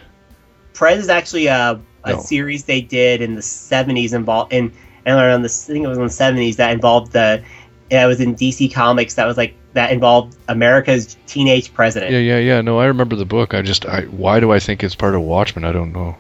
Prez is actually a, a No. series they did in the 70s involved in and around the I think it was in the 70s that involved the it was in DC Comics that was like that involved America's teenage president. Yeah, yeah, yeah. No, I remember the book. I just, I why do I think it's part of Watchmen? I don't know.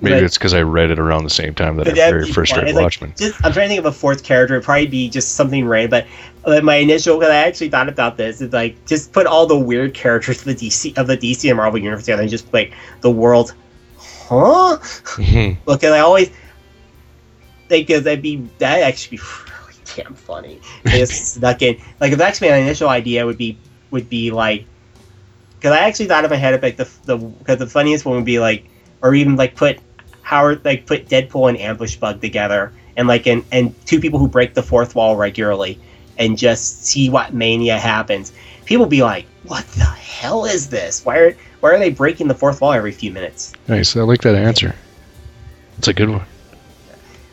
Maybe But- it's because I read it around the same time that I very first read It's like, Watchmen. just, I'm trying to think of a fourth character. It'd probably be just something random. But my initial, because I actually thought about this, is like just put all the weird characters of the DC of the DC and Marvel universe together, and just like the world, huh? Mhm. (laughs) Look, and I always think because that'd be that actually be really damn funny. (laughs) Just snuck in. Like if actually my initial idea would be would be like because I actually thought in my head like the the because the funniest one would be like or even like put Howard like put Deadpool and Ambush Bug together and like and and two people who break the fourth wall regularly and just see what mania happens. People be like, "What the hell is this? Why are why are they breaking the fourth wall every few minutes?" Nice. I like that answer. It's a good one.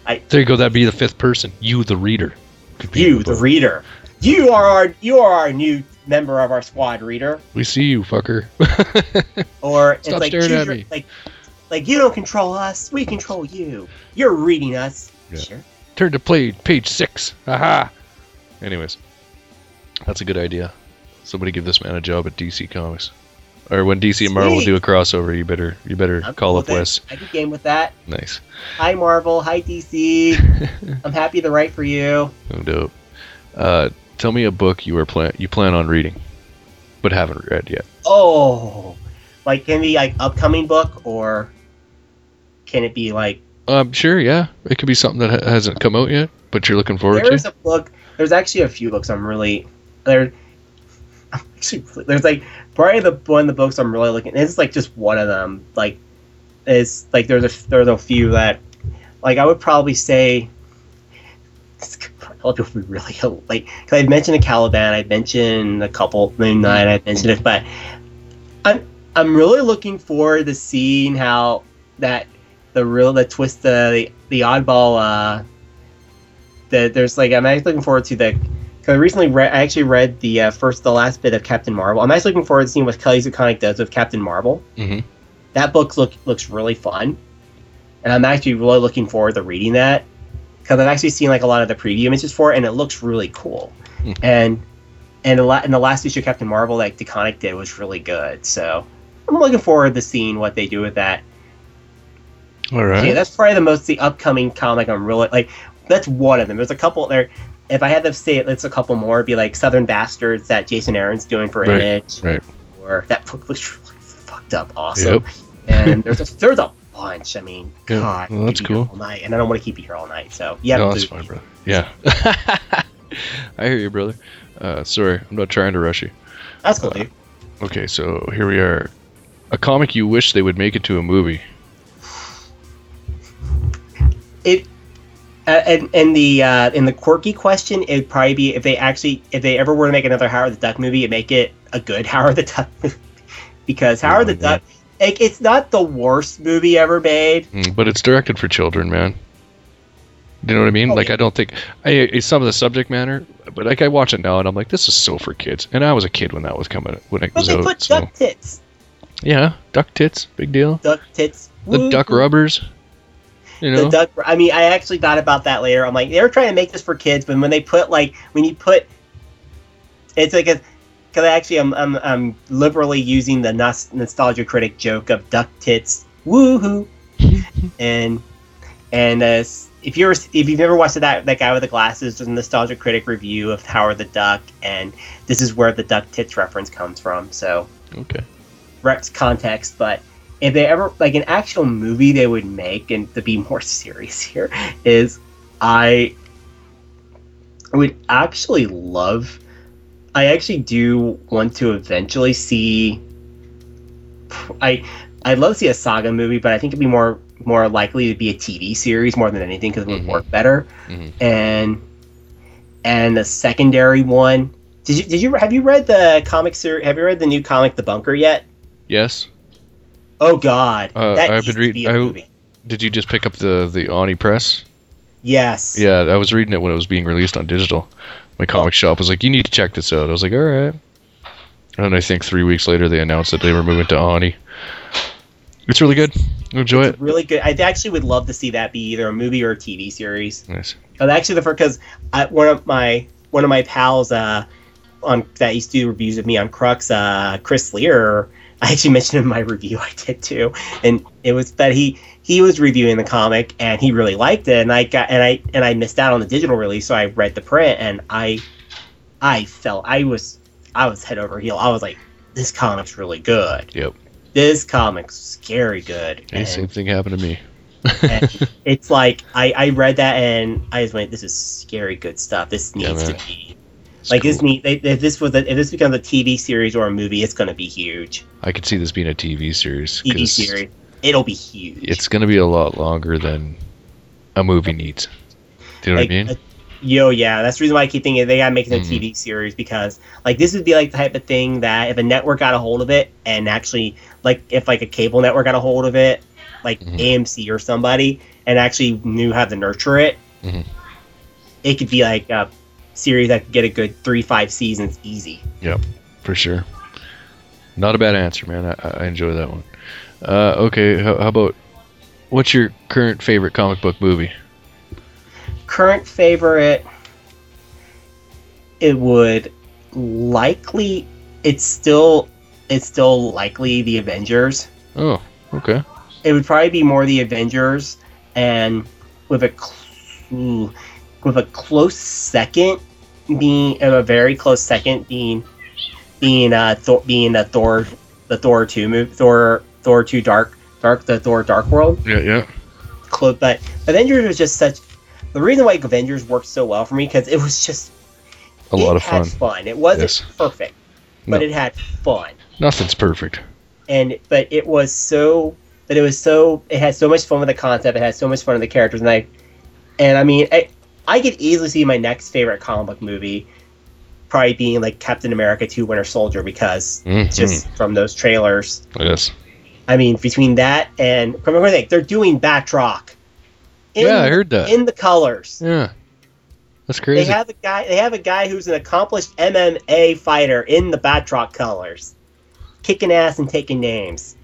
I- there you go. That'd be the fifth person. You, the reader. You, the reader. You are our you are our new member of our squad, reader. We see you, fucker. (laughs) Or it's Stop like staring at your- me. like like you don't control us, we control you. You're reading us. Yeah. Sure. Turn to play page six. Aha. Anyways, that's a good idea. Somebody give this man a job at DC Comics, or when DC and Marvel Sweet. do a crossover, you better you better I'm call cool up. Wes. I could game with that. Nice. Hi Marvel, hi DC. (laughs) I'm happy to write for you. No dope. Uh, tell me a book you are plan you plan on reading, but haven't read yet. Oh, like be like upcoming book or can it be like Um, sure, yeah. It could be something that hasn't come out yet, but you're looking forward there's to. a book. There's actually a few books I'm really there. (laughs) I'm actually there's like probably the one of the books I'm really looking. It's like just one of them. Like it's like there's a there's a few that like I would probably say. A lot of people would be really like because I mentioned a Caliban, I mentioned a couple Moon Knight, I mentioned it, but I'm I'm really looking forward to seeing how that the real the twist the the oddball uh the there's like I'm actually looking forward to the because I recently read I actually read the uh, first the last bit of Captain Marvel. I'm actually looking forward to seeing what Kelly Sue DeConnick does with Captain Marvel. Mhm. That book look looks really fun, and I'm actually really looking forward to reading that because I've actually seen like a lot of the preview images for it, and it looks really cool. Hmm. And and the, la- and the last issue of Captain Marvel that DeConnick did was really good. So I'm looking forward to seeing what they do with that. All right. Yeah, that's probably the most the upcoming comic I'm really like. That's one of them. There's a couple there. If I had to say it, it's a couple more. It'd be like Southern Bastards that Jason Aaron's doing for Right, Image, right. or that book looks really fucked up awesome. Yep. And there's a there's a bunch. I mean, Yeah, God, well, that's could be here cool. all night, and I don't want to keep you here all night. So yeah, no, that's fine, brother. Yeah. (laughs) I hear you, brother. Uh, sorry, I'm not trying to rush you. That's cool, dude. Okay, so here we are. A comic you wish they would make it to a movie. It uh, and and the uh, in the quirky question, it'd probably be if they actually if they ever were to make another Howard the Duck movie, it'd make it a good (laughs) Howard the Duck movie. because Howard the. Duck, like, it's not the worst movie ever made. Mm, But it's directed for children, man. Do you know what I mean? Oh, like yeah. I don't think I it's some of the subject matter, but like I watch it now and I'm like, this is so for kids. And I was a kid when that was coming when it But was they out. put so- duck tits, yeah, duck tits, big deal. duck tits, The woo, duck rubbers. You the know, duck. I mean, I actually thought about that later. I'm like, they were trying to make this for kids, but when they put like when you put, it's like a because actually I'm, I'm I'm liberally using the nos- nostalgia critic joke of duck tits, woohoo, (laughs) and and uh, if you're if you've never watched that that guy with the glasses, there's a nostalgia critic review of Howard the Duck, and this is where the duck tits reference comes from. So okay. Rex context, but if they ever like an actual movie they would make, and to be more serious here, is I would actually love. I actually do want to eventually see. I I'd love to see a saga movie, but I think it'd be more more likely to be a TV series more than anything because it would Mhm. work better. Mhm. And and the secondary one. Did you did you have you read the comic series? Have you read the new comic The Bunker yet? Yes. Oh God, Uh, that I've been be reading- a I- movie. Did you just pick up the the Oni Press? Yes. Yeah, I was reading it when it was being released on digital. My comic shop was like, "You need to check this out." I was like, "All right." And I think three weeks later they announced that they were moving to Oni. It's really good. Enjoy It's it. really good. I actually would love to see that be either a movie or a TV series. Nice. But actually, the first because one of my one of my pals uh, on that used to do reviews of me on Crux, uh, Chris Lear. (laughs) I actually mentioned in my review I did too, and it was that he he was reviewing the comic and he really liked it, and I got and I and I missed out on the digital release, so I read the print and I I felt I was I was head over heel. I was like, this comic's really good. Yep. This comic's scary good. Hey, And- same thing happened to me. (laughs) it's like I, I read that and I just went, this is scary good stuff. This Yeah, needs to be It's like this cool. need if this was a, if this becomes a TV series or a movie, it's gonna be huge. I could see this being a TV series. TV series, it'll be huge. It's going to be a lot longer than a movie needs. Do you know like, what I mean? uh, yo, yeah, that's the reason why I keep thinking they gotta make it a Mhm. TV series because like this would be like the type of thing that if a network got a hold of it and actually like if like a cable network got a hold of it, like Mhm. AMC or somebody, and actually knew how to nurture it, Mhm. it could be like a series that could get a good three five seasons easy. Yep, for sure. Not a bad answer, man. I, I enjoy that one. Uh, okay, how, how about what's your current favorite comic book movie? Current favorite, it would likely, it's still, it's still likely the Avengers. Oh, okay. it would probably be more the Avengers, and with a cl- with a close second being a very close second being being uh Thor, being a Thor the Thor two move Thor Thor two Dark Dark the Thor Dark World Yeah, yeah. close, but Avengers was just such. The reason why Avengers worked so well for me because it was just A lot of fun. fun. It wasn't Yes. perfect, but No. it had fun. Nothing's perfect. and but it was so but it was so it had so much fun with the concept it had so much fun with the characters and i and i mean i i could easily see my next favorite comic book movie probably being like captain america 2 winter soldier because Mhm. just from those trailers yes. i mean between that and remember think they're doing batroc in, Yeah, I heard that. in the colors Yeah. That's crazy. they have a guy they have a guy who's an accomplished mma fighter in the batroc colors kicking ass and taking names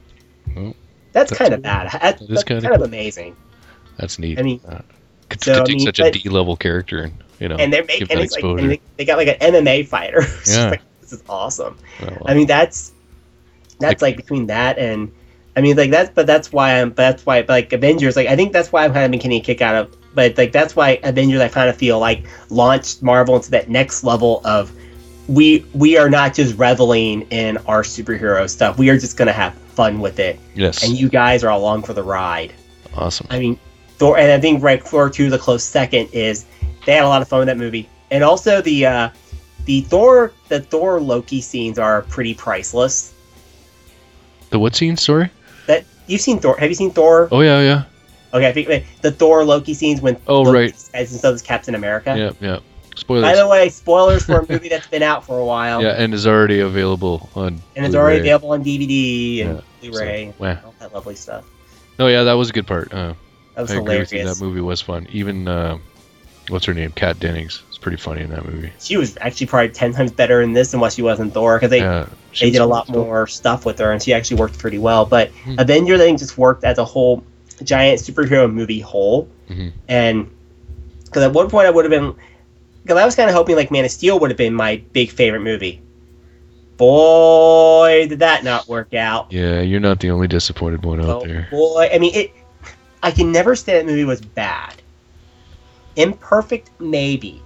Well, that's, that's- kind of bad that's, that that's kinda kind of amazing That's neat. I mean, Uh, could, so, I mean, such but- a D level character and you know and they're making and it's like, and they, they got like an MMA fighter. (laughs) Yeah. like, this is awesome. Oh, well. I mean, that's that's Like- like between that and I mean, like that's but that's why I'm but that's why like Avengers. Like I think that's why I'm kind of getting a kick out of. But like that's why Avengers, I kind of feel like launched Marvel into that next level of we we are not just reveling in our superhero stuff. We are just gonna have fun with it, Yes. and you guys are along for the ride. awesome. I mean, Thor, and I think right Thor two, the close second is they had a lot of fun with that movie, and also the uh, the Thor the Thor Loki scenes are pretty priceless. The what scene? Sorry. That you've seen Thor? Have you seen Thor? Oh yeah, yeah, Okay, I think the Thor Loki scenes when Oh, Loki right. as instead of Captain America. yeah, yeah. By the way, spoilers for a movie that's been out for a while, Yeah, and is already available on. and it's already available on DVD and Yeah, Blu-ray, So, yeah. all that lovely stuff. No, yeah, that was a good part. Uh, That was I agree with you. hilarious. That movie was fun. Even uh, what's her name? Kat Dennings. It's pretty funny in that movie. She was actually probably ten times better in this than what she was in Thor because they yeah, they did a lot cool. more stuff with her, and she actually worked pretty well. But Hmm. Avenger then just worked as a whole giant superhero movie whole, Mhm. and because at one point I would have been, because I was kind of hoping like Man of Steel would have been my big favorite movie. Boy, did that not work out! Yeah, you're not the only disappointed one out Oh, there. boy, I mean it. I can never say that movie was bad. Imperfect, maybe.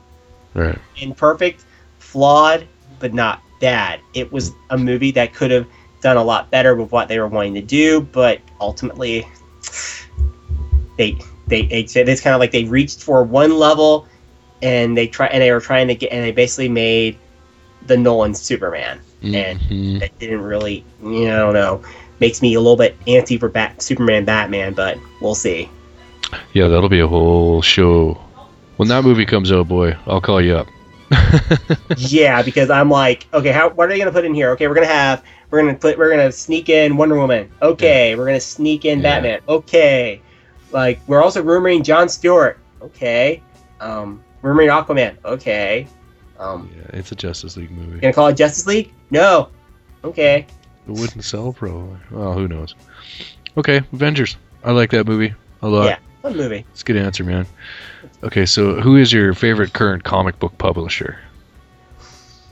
Right. imperfect, flawed, but not bad. It was a movie that could have done a lot better with what they were wanting to do, but ultimately, they they it's, kind of like they reached for one level, and they try and they were trying to get and they basically made the Nolan Superman, and Mhm. that didn't really you know I don't know makes me a little bit antsy for Bat Superman Batman, but we'll see. Yeah, that'll be a whole show. When that movie comes out, boy, I'll call you up. (laughs) yeah, because I'm like, okay, how what are they gonna put in here? Okay, we're gonna have we're gonna put we're gonna sneak in Wonder Woman. Okay, we're gonna sneak in Yeah. Batman. Okay, like we're also rumoring John Stewart. Okay, um, rumoring Aquaman. Okay, um, Yeah, it's a Justice League movie. gonna call it Justice League? No. Okay, It wouldn't sell, probably. Well, who knows? Okay, Avengers. I like that movie a lot. Yeah. fun movie. It's a good answer, man. Okay, so who is your favorite current comic book publisher?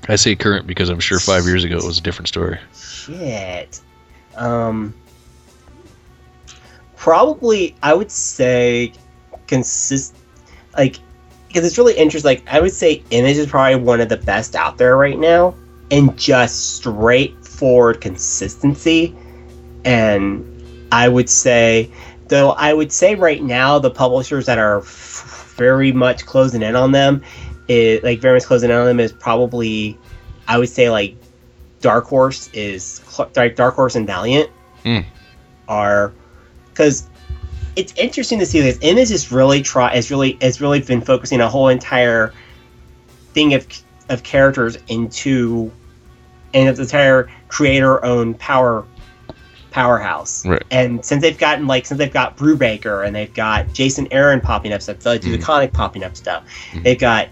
I say current because I'm sure five years ago it was a different story. Shit. Um, probably I would say consist like because it's really interesting. Like I would say Image is probably one of the best out there right now, and just straightforward consistency. And I would say, though, I would say right now the publishers that are f- very much closing in on them, is like very much closing in on them is probably, I would say like Dark Horse is Dark Dark Horse and Valiant Hmm. are because it's interesting to see this image is really try is really has really been focusing a whole entire thing of of characters into and its entire creator owned power powerhouse Right. and since they've gotten like since they've got Brubaker and they've got Jason Aaron popping up stuff, like do the Mhm. comic popping up stuff. Mhm. They've got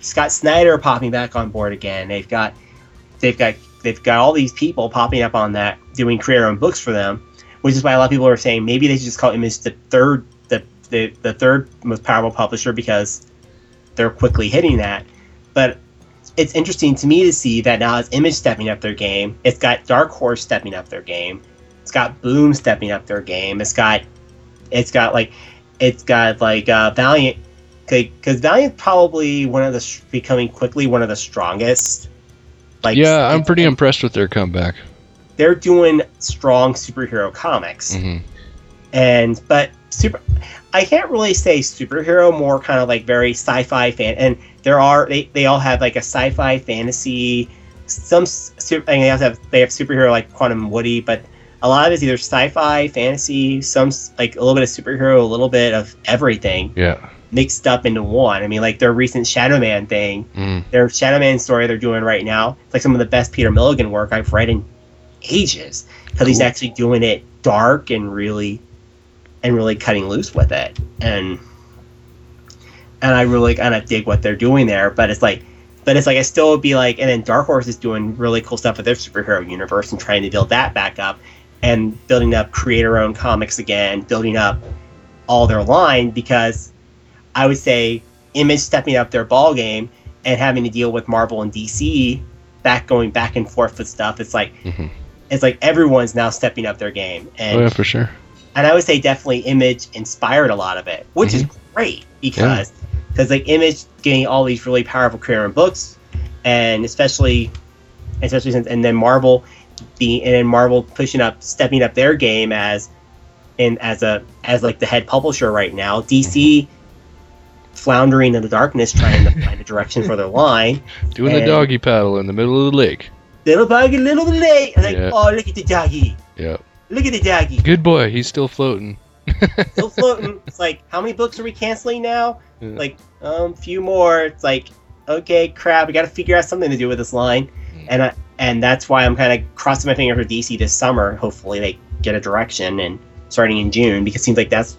Scott Snyder popping back on board again. They've got they've got they've got all these people popping up on that doing creator owned books for them, which is why a lot of people are saying maybe they should just call Image the third the the, the third most powerful publisher because they're quickly hitting that. But it's interesting to me to see that now it's Image stepping up their game. It's got Dark Horse stepping up their game. It's got Boom stepping up their game. It's got it's got like it's got like uh, Valiant because Valiant probably one of the becoming quickly one of the strongest. Like yeah, I'm pretty impressed with their comeback. They're doing strong superhero comics hmm and but super i can't really say superhero more kind of like very sci-fi fan and there are they, they all have like a sci-fi fantasy some super and they also have they have superhero like quantum woody but a lot of it's either sci-fi fantasy some like a little bit of superhero a little bit of everything Yeah. mixed up into one i mean like their recent shadowman thing Mm. their shadowman story they're doing right now it's like some of the best peter milligan work i've read in ages because he's actually doing it dark and really and really cutting loose with it and and i really kind of dig what they're doing there but it's like but it's like i still would be like and then dark horse is doing really cool stuff with their superhero universe and trying to build that back up and building up creator owned comics again building up all their line because i would say image stepping up their ball game and having to deal with marvel and dc back going back and forth with stuff it's like Mhm. it's like everyone's now stepping up their game and Oh yeah, for sure. and I would say definitely Image inspired a lot of it, which is great because because like Image getting all these really powerful career and books, and especially especially since and then Marvel the and then Marvel pushing up, stepping up their game as in as a as like the head publisher right now. DC floundering in the darkness, trying to find a direction for their (laughs) line. Doing the doggy paddle in the middle of the lake. Little doggy, little late. Like, Yeah. oh, look at the doggy. Yeah. Look at the doggy. Good boy. He's still floating. Still floating. It's like, how many books are we canceling now? Yeah. Like, um, few more. It's like, okay, crap. We got to figure out something to do with this line, Mm. and I, and that's why I'm kind of crossing my finger for DC this summer. Hopefully, they get a direction and starting in June because it seems like that's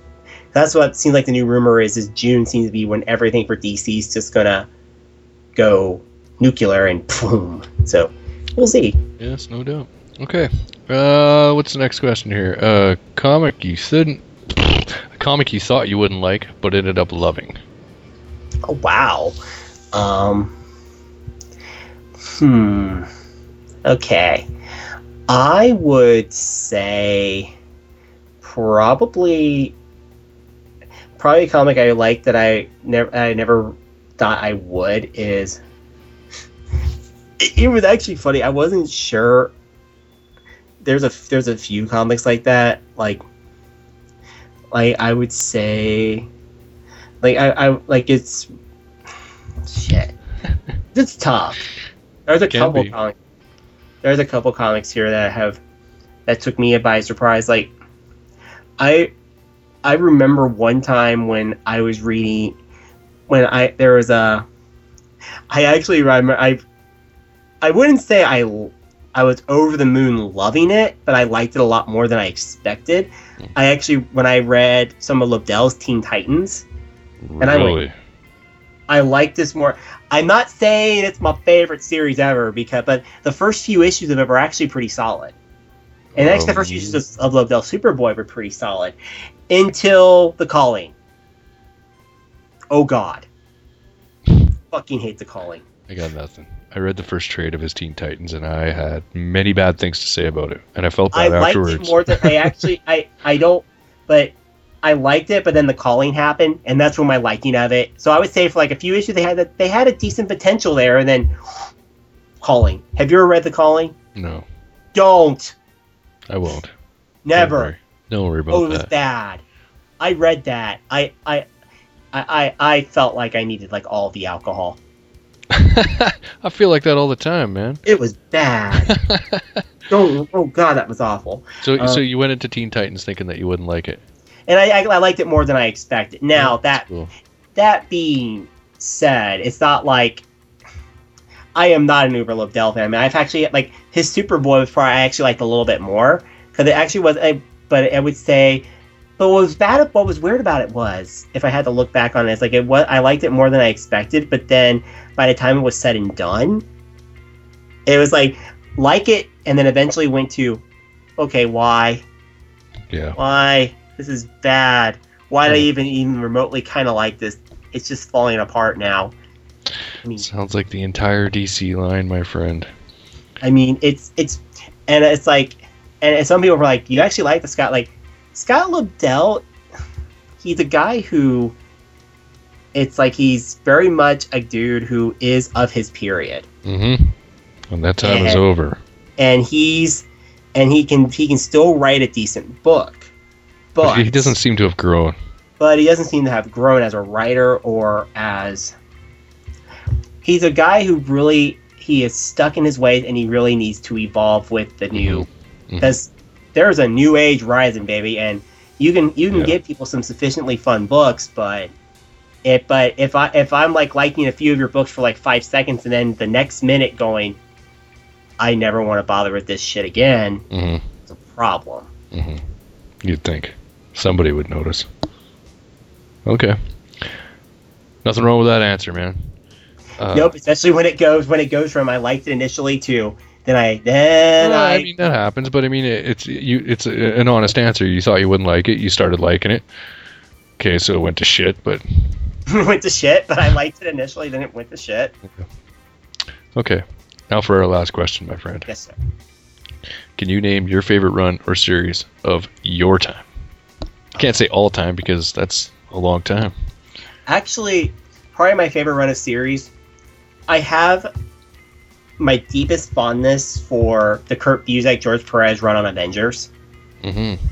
that's what seems like the new rumor is. Is June seems to be when everything for DC is just gonna go nuclear and boom. So we'll see. Yes, no doubt. Okay. Uh, what's the next question here? Uh, comic you shouldn't. A comic you thought you wouldn't like, but ended up loving. Oh wow. Um. Hmm. Okay. I would say probably probably a comic I like that I never I never thought I would is it, it was actually funny. I wasn't sure. There's a there's a few comics like that. Like like I would say like I, I like it's shit. (laughs) it's tough. There's a Can couple be. comics. There's a couple comics here that have that took me by surprise. Like I I remember one time when I was reading when I there was a I actually remember I I wouldn't say I I was over the moon loving it, but I liked it a lot more than I expected. I actually when I read some of Lobdell's Teen Titans, And I really? I like this more. I'm not saying it's my favorite series ever because, but the first few issues of it were actually pretty solid. And actually, the first few Um, issues of Lobdell Superboy were pretty solid until the culling. Oh God, (laughs) fucking hate the culling. I got nothing. I read the first trade of his Teen Titans, and I had many bad things to say about it, and I felt I bad liked afterwards. it more than I actually. I I don't, but I liked it. But then the culling happened, and that's when my liking of it. So I would say for like a few issues, they had that they had a decent potential there, and then culling. Have you ever read the culling? no, Don't. I won't. Don't Never. worry, Don't worry about Oh, it was that. bad. I read that. I I. I, I, I felt like I needed like all the alcohol. (laughs) I feel like that all the time, man. It was bad. (laughs) oh, oh god, that was awful. So, Uh, so you went into Teen Titans thinking that you wouldn't like it. And I, I, I liked it more than I expected. Now that Cool. that being said, it's not like I am not an Uber Lobdell fan. I mean, I've actually like his Superboy was probably I actually liked a little bit more because it actually was. A, but I would say, but what was bad, what was weird about it was, if I had to look back on it, it's like it was. I liked it more than I expected. But then by the time it was said and done, it was like like it, and then eventually went to, okay, why? Yeah. why this is bad why did i even even remotely kind of like this it's just falling apart now i mean Sounds like the entire DC line, my friend. i mean it's it's and it's like and some people were like you actually like the scott like scott lobdell he's a guy who it's like he's very much a dude who is of his period Mm-hmm. When that time is over. and he's and he can he can still write a decent book but he doesn't seem to have grown. but he doesn't seem to have grown as a writer or as he's a guy who really he is stuck in his ways and he really needs to evolve with the new Mhm. because there's a new age rising baby and you can you can Yeah. give people some sufficiently fun books but it but if i if i'm like liking a few of your books for like five seconds and then the next minute going i never want to bother with this shit again Mm-hmm. it's a problem Mm-hmm. You'd think somebody would notice. Okay. Nothing wrong with that answer, man. Uh, nope especially when it goes when it goes from i liked it initially to then i then well, I, I mean that happens, but I mean it, it's you. It's a, an honest answer. You thought you wouldn't like it. You started liking it. Okay, so it went to shit, but (laughs) went to shit but i liked it initially then it went to shit okay. Now for our last question, my friend. yes sir Can you name your favorite run or series of your time? I Can't say all time because that's a long time. actually probably my favorite run of series i have my deepest fondness for the Kurt Busiek George Perez run on Avengers. Mm-hmm.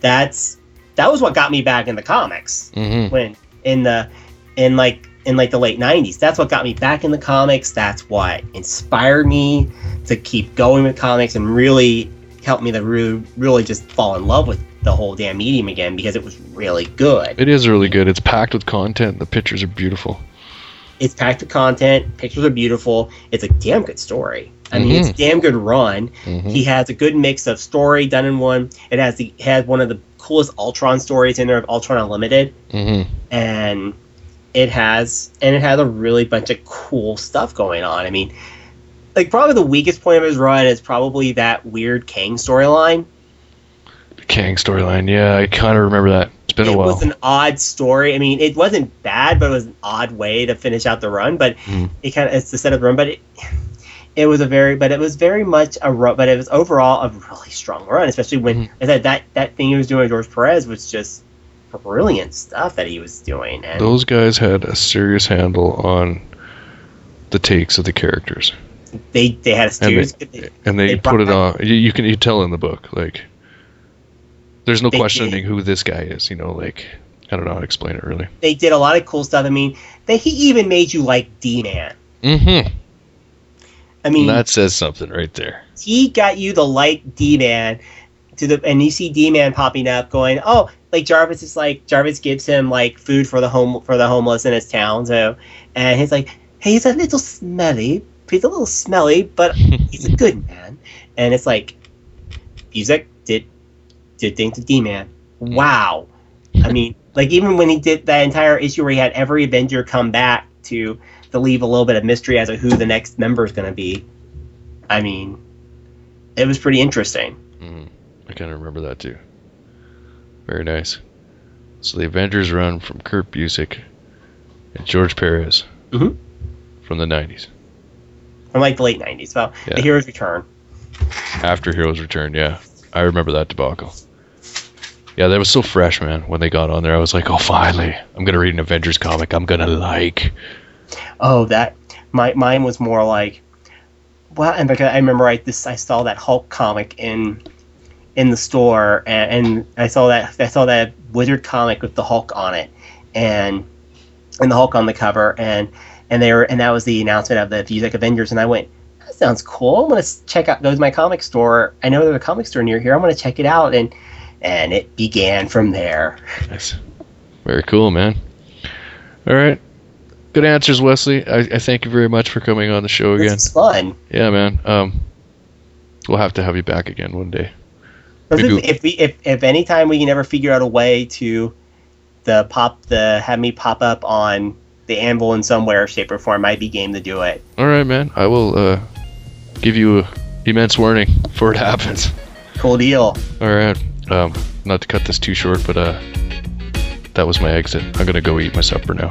That's that was what got me back in the comics Mm-hmm. when in the in like in like the late 90s that's what got me back in the comics that's what inspired me to keep going with comics and really helped me to really, really just fall in love with the whole damn medium again because it was really good It is really good. It's packed with content. The pictures are beautiful. It's packed with content pictures are beautiful it's a damn good story i mean it's a damn good run Mm-hmm. he has a good mix of story done in one it has the has one of the coolest ultron stories in there of ultron unlimited Mm-hmm. and it has and it has a really bunch of cool stuff going on. I mean, like probably the weakest point of his run is probably that weird Kang storyline. Kang storyline. Yeah, I kind of remember that. It's been it a while. was an odd story. I mean, it wasn't bad, but it was an odd way to finish out the run. But Mhm. it kind of it's the set of the run. But it it was a very but it was very much a run. But it was overall a really strong run, especially when Mhm. I said that that thing he was doing with George Perez was just brilliant stuff that he was doing. And Those guys had a serious handle on the takes of the characters, they they had a and serious. they, and they, they put it on. You, you can you tell in the book like. There's no questioning did. who this guy is. You know, like I don't know how to explain it really. they did a lot of cool stuff. I mean, they he even made you like D Man. Mm-hmm. I mean, that says something right there. he got you the like D Man to the, and you see D Man popping up, going, oh, like Jarvis is like Jarvis gives him like food for the home for the homeless in his town. So, and he's like, hey, he's a little smelly. He's a little smelly, but he's a (laughs) good man. And it's like, Busiek did did things to D Man. Wow. I mean, (laughs) like even when he did that entire issue where he had every Avenger come back to to leave a little bit of mystery as to who the next member is going to be. I mean, it was pretty interesting. Mm, I kind of remember that too. Very nice. So the Avengers run from Kurt Busiek and George Perez Mhm. from the 90s. From like the late '90s, well, Yeah. the Heroes Return. After Heroes Return, yeah. I remember that debacle. Yeah, that was so fresh, man. When they got on there, I was like, oh, finally. I'm going to read an Avengers comic I'm going to like. Oh, that my mine was more like, well, and because I remember I this I saw that Hulk comic in in the store, and, and I saw that I saw that Wizard comic with the Hulk on it, and and the Hulk on the cover, and and they were and that was the announcement of the Busiek Avengers, and I went. That sounds cool. I'm gonna check out. Go to my comic store. I know there's a comic store near here. I'm gonna check it out, and and it began from there. Nice. Very cool, man. All right. Good answers, Wesley. I, I thank you very much for coming on the show again. This is fun. Yeah, man. Um, we'll have to have you back again one day. If, if we if if any time we can ever figure out a way to the pop the have me pop up on the anvil in some way or shape or form, I'd be game to do it. All right, man. I will uh, give you a immense warning before it (laughs) happens. Cool deal. All right. Um, not to cut this too short, but uh, that was my exit. I'm gonna go eat my supper now.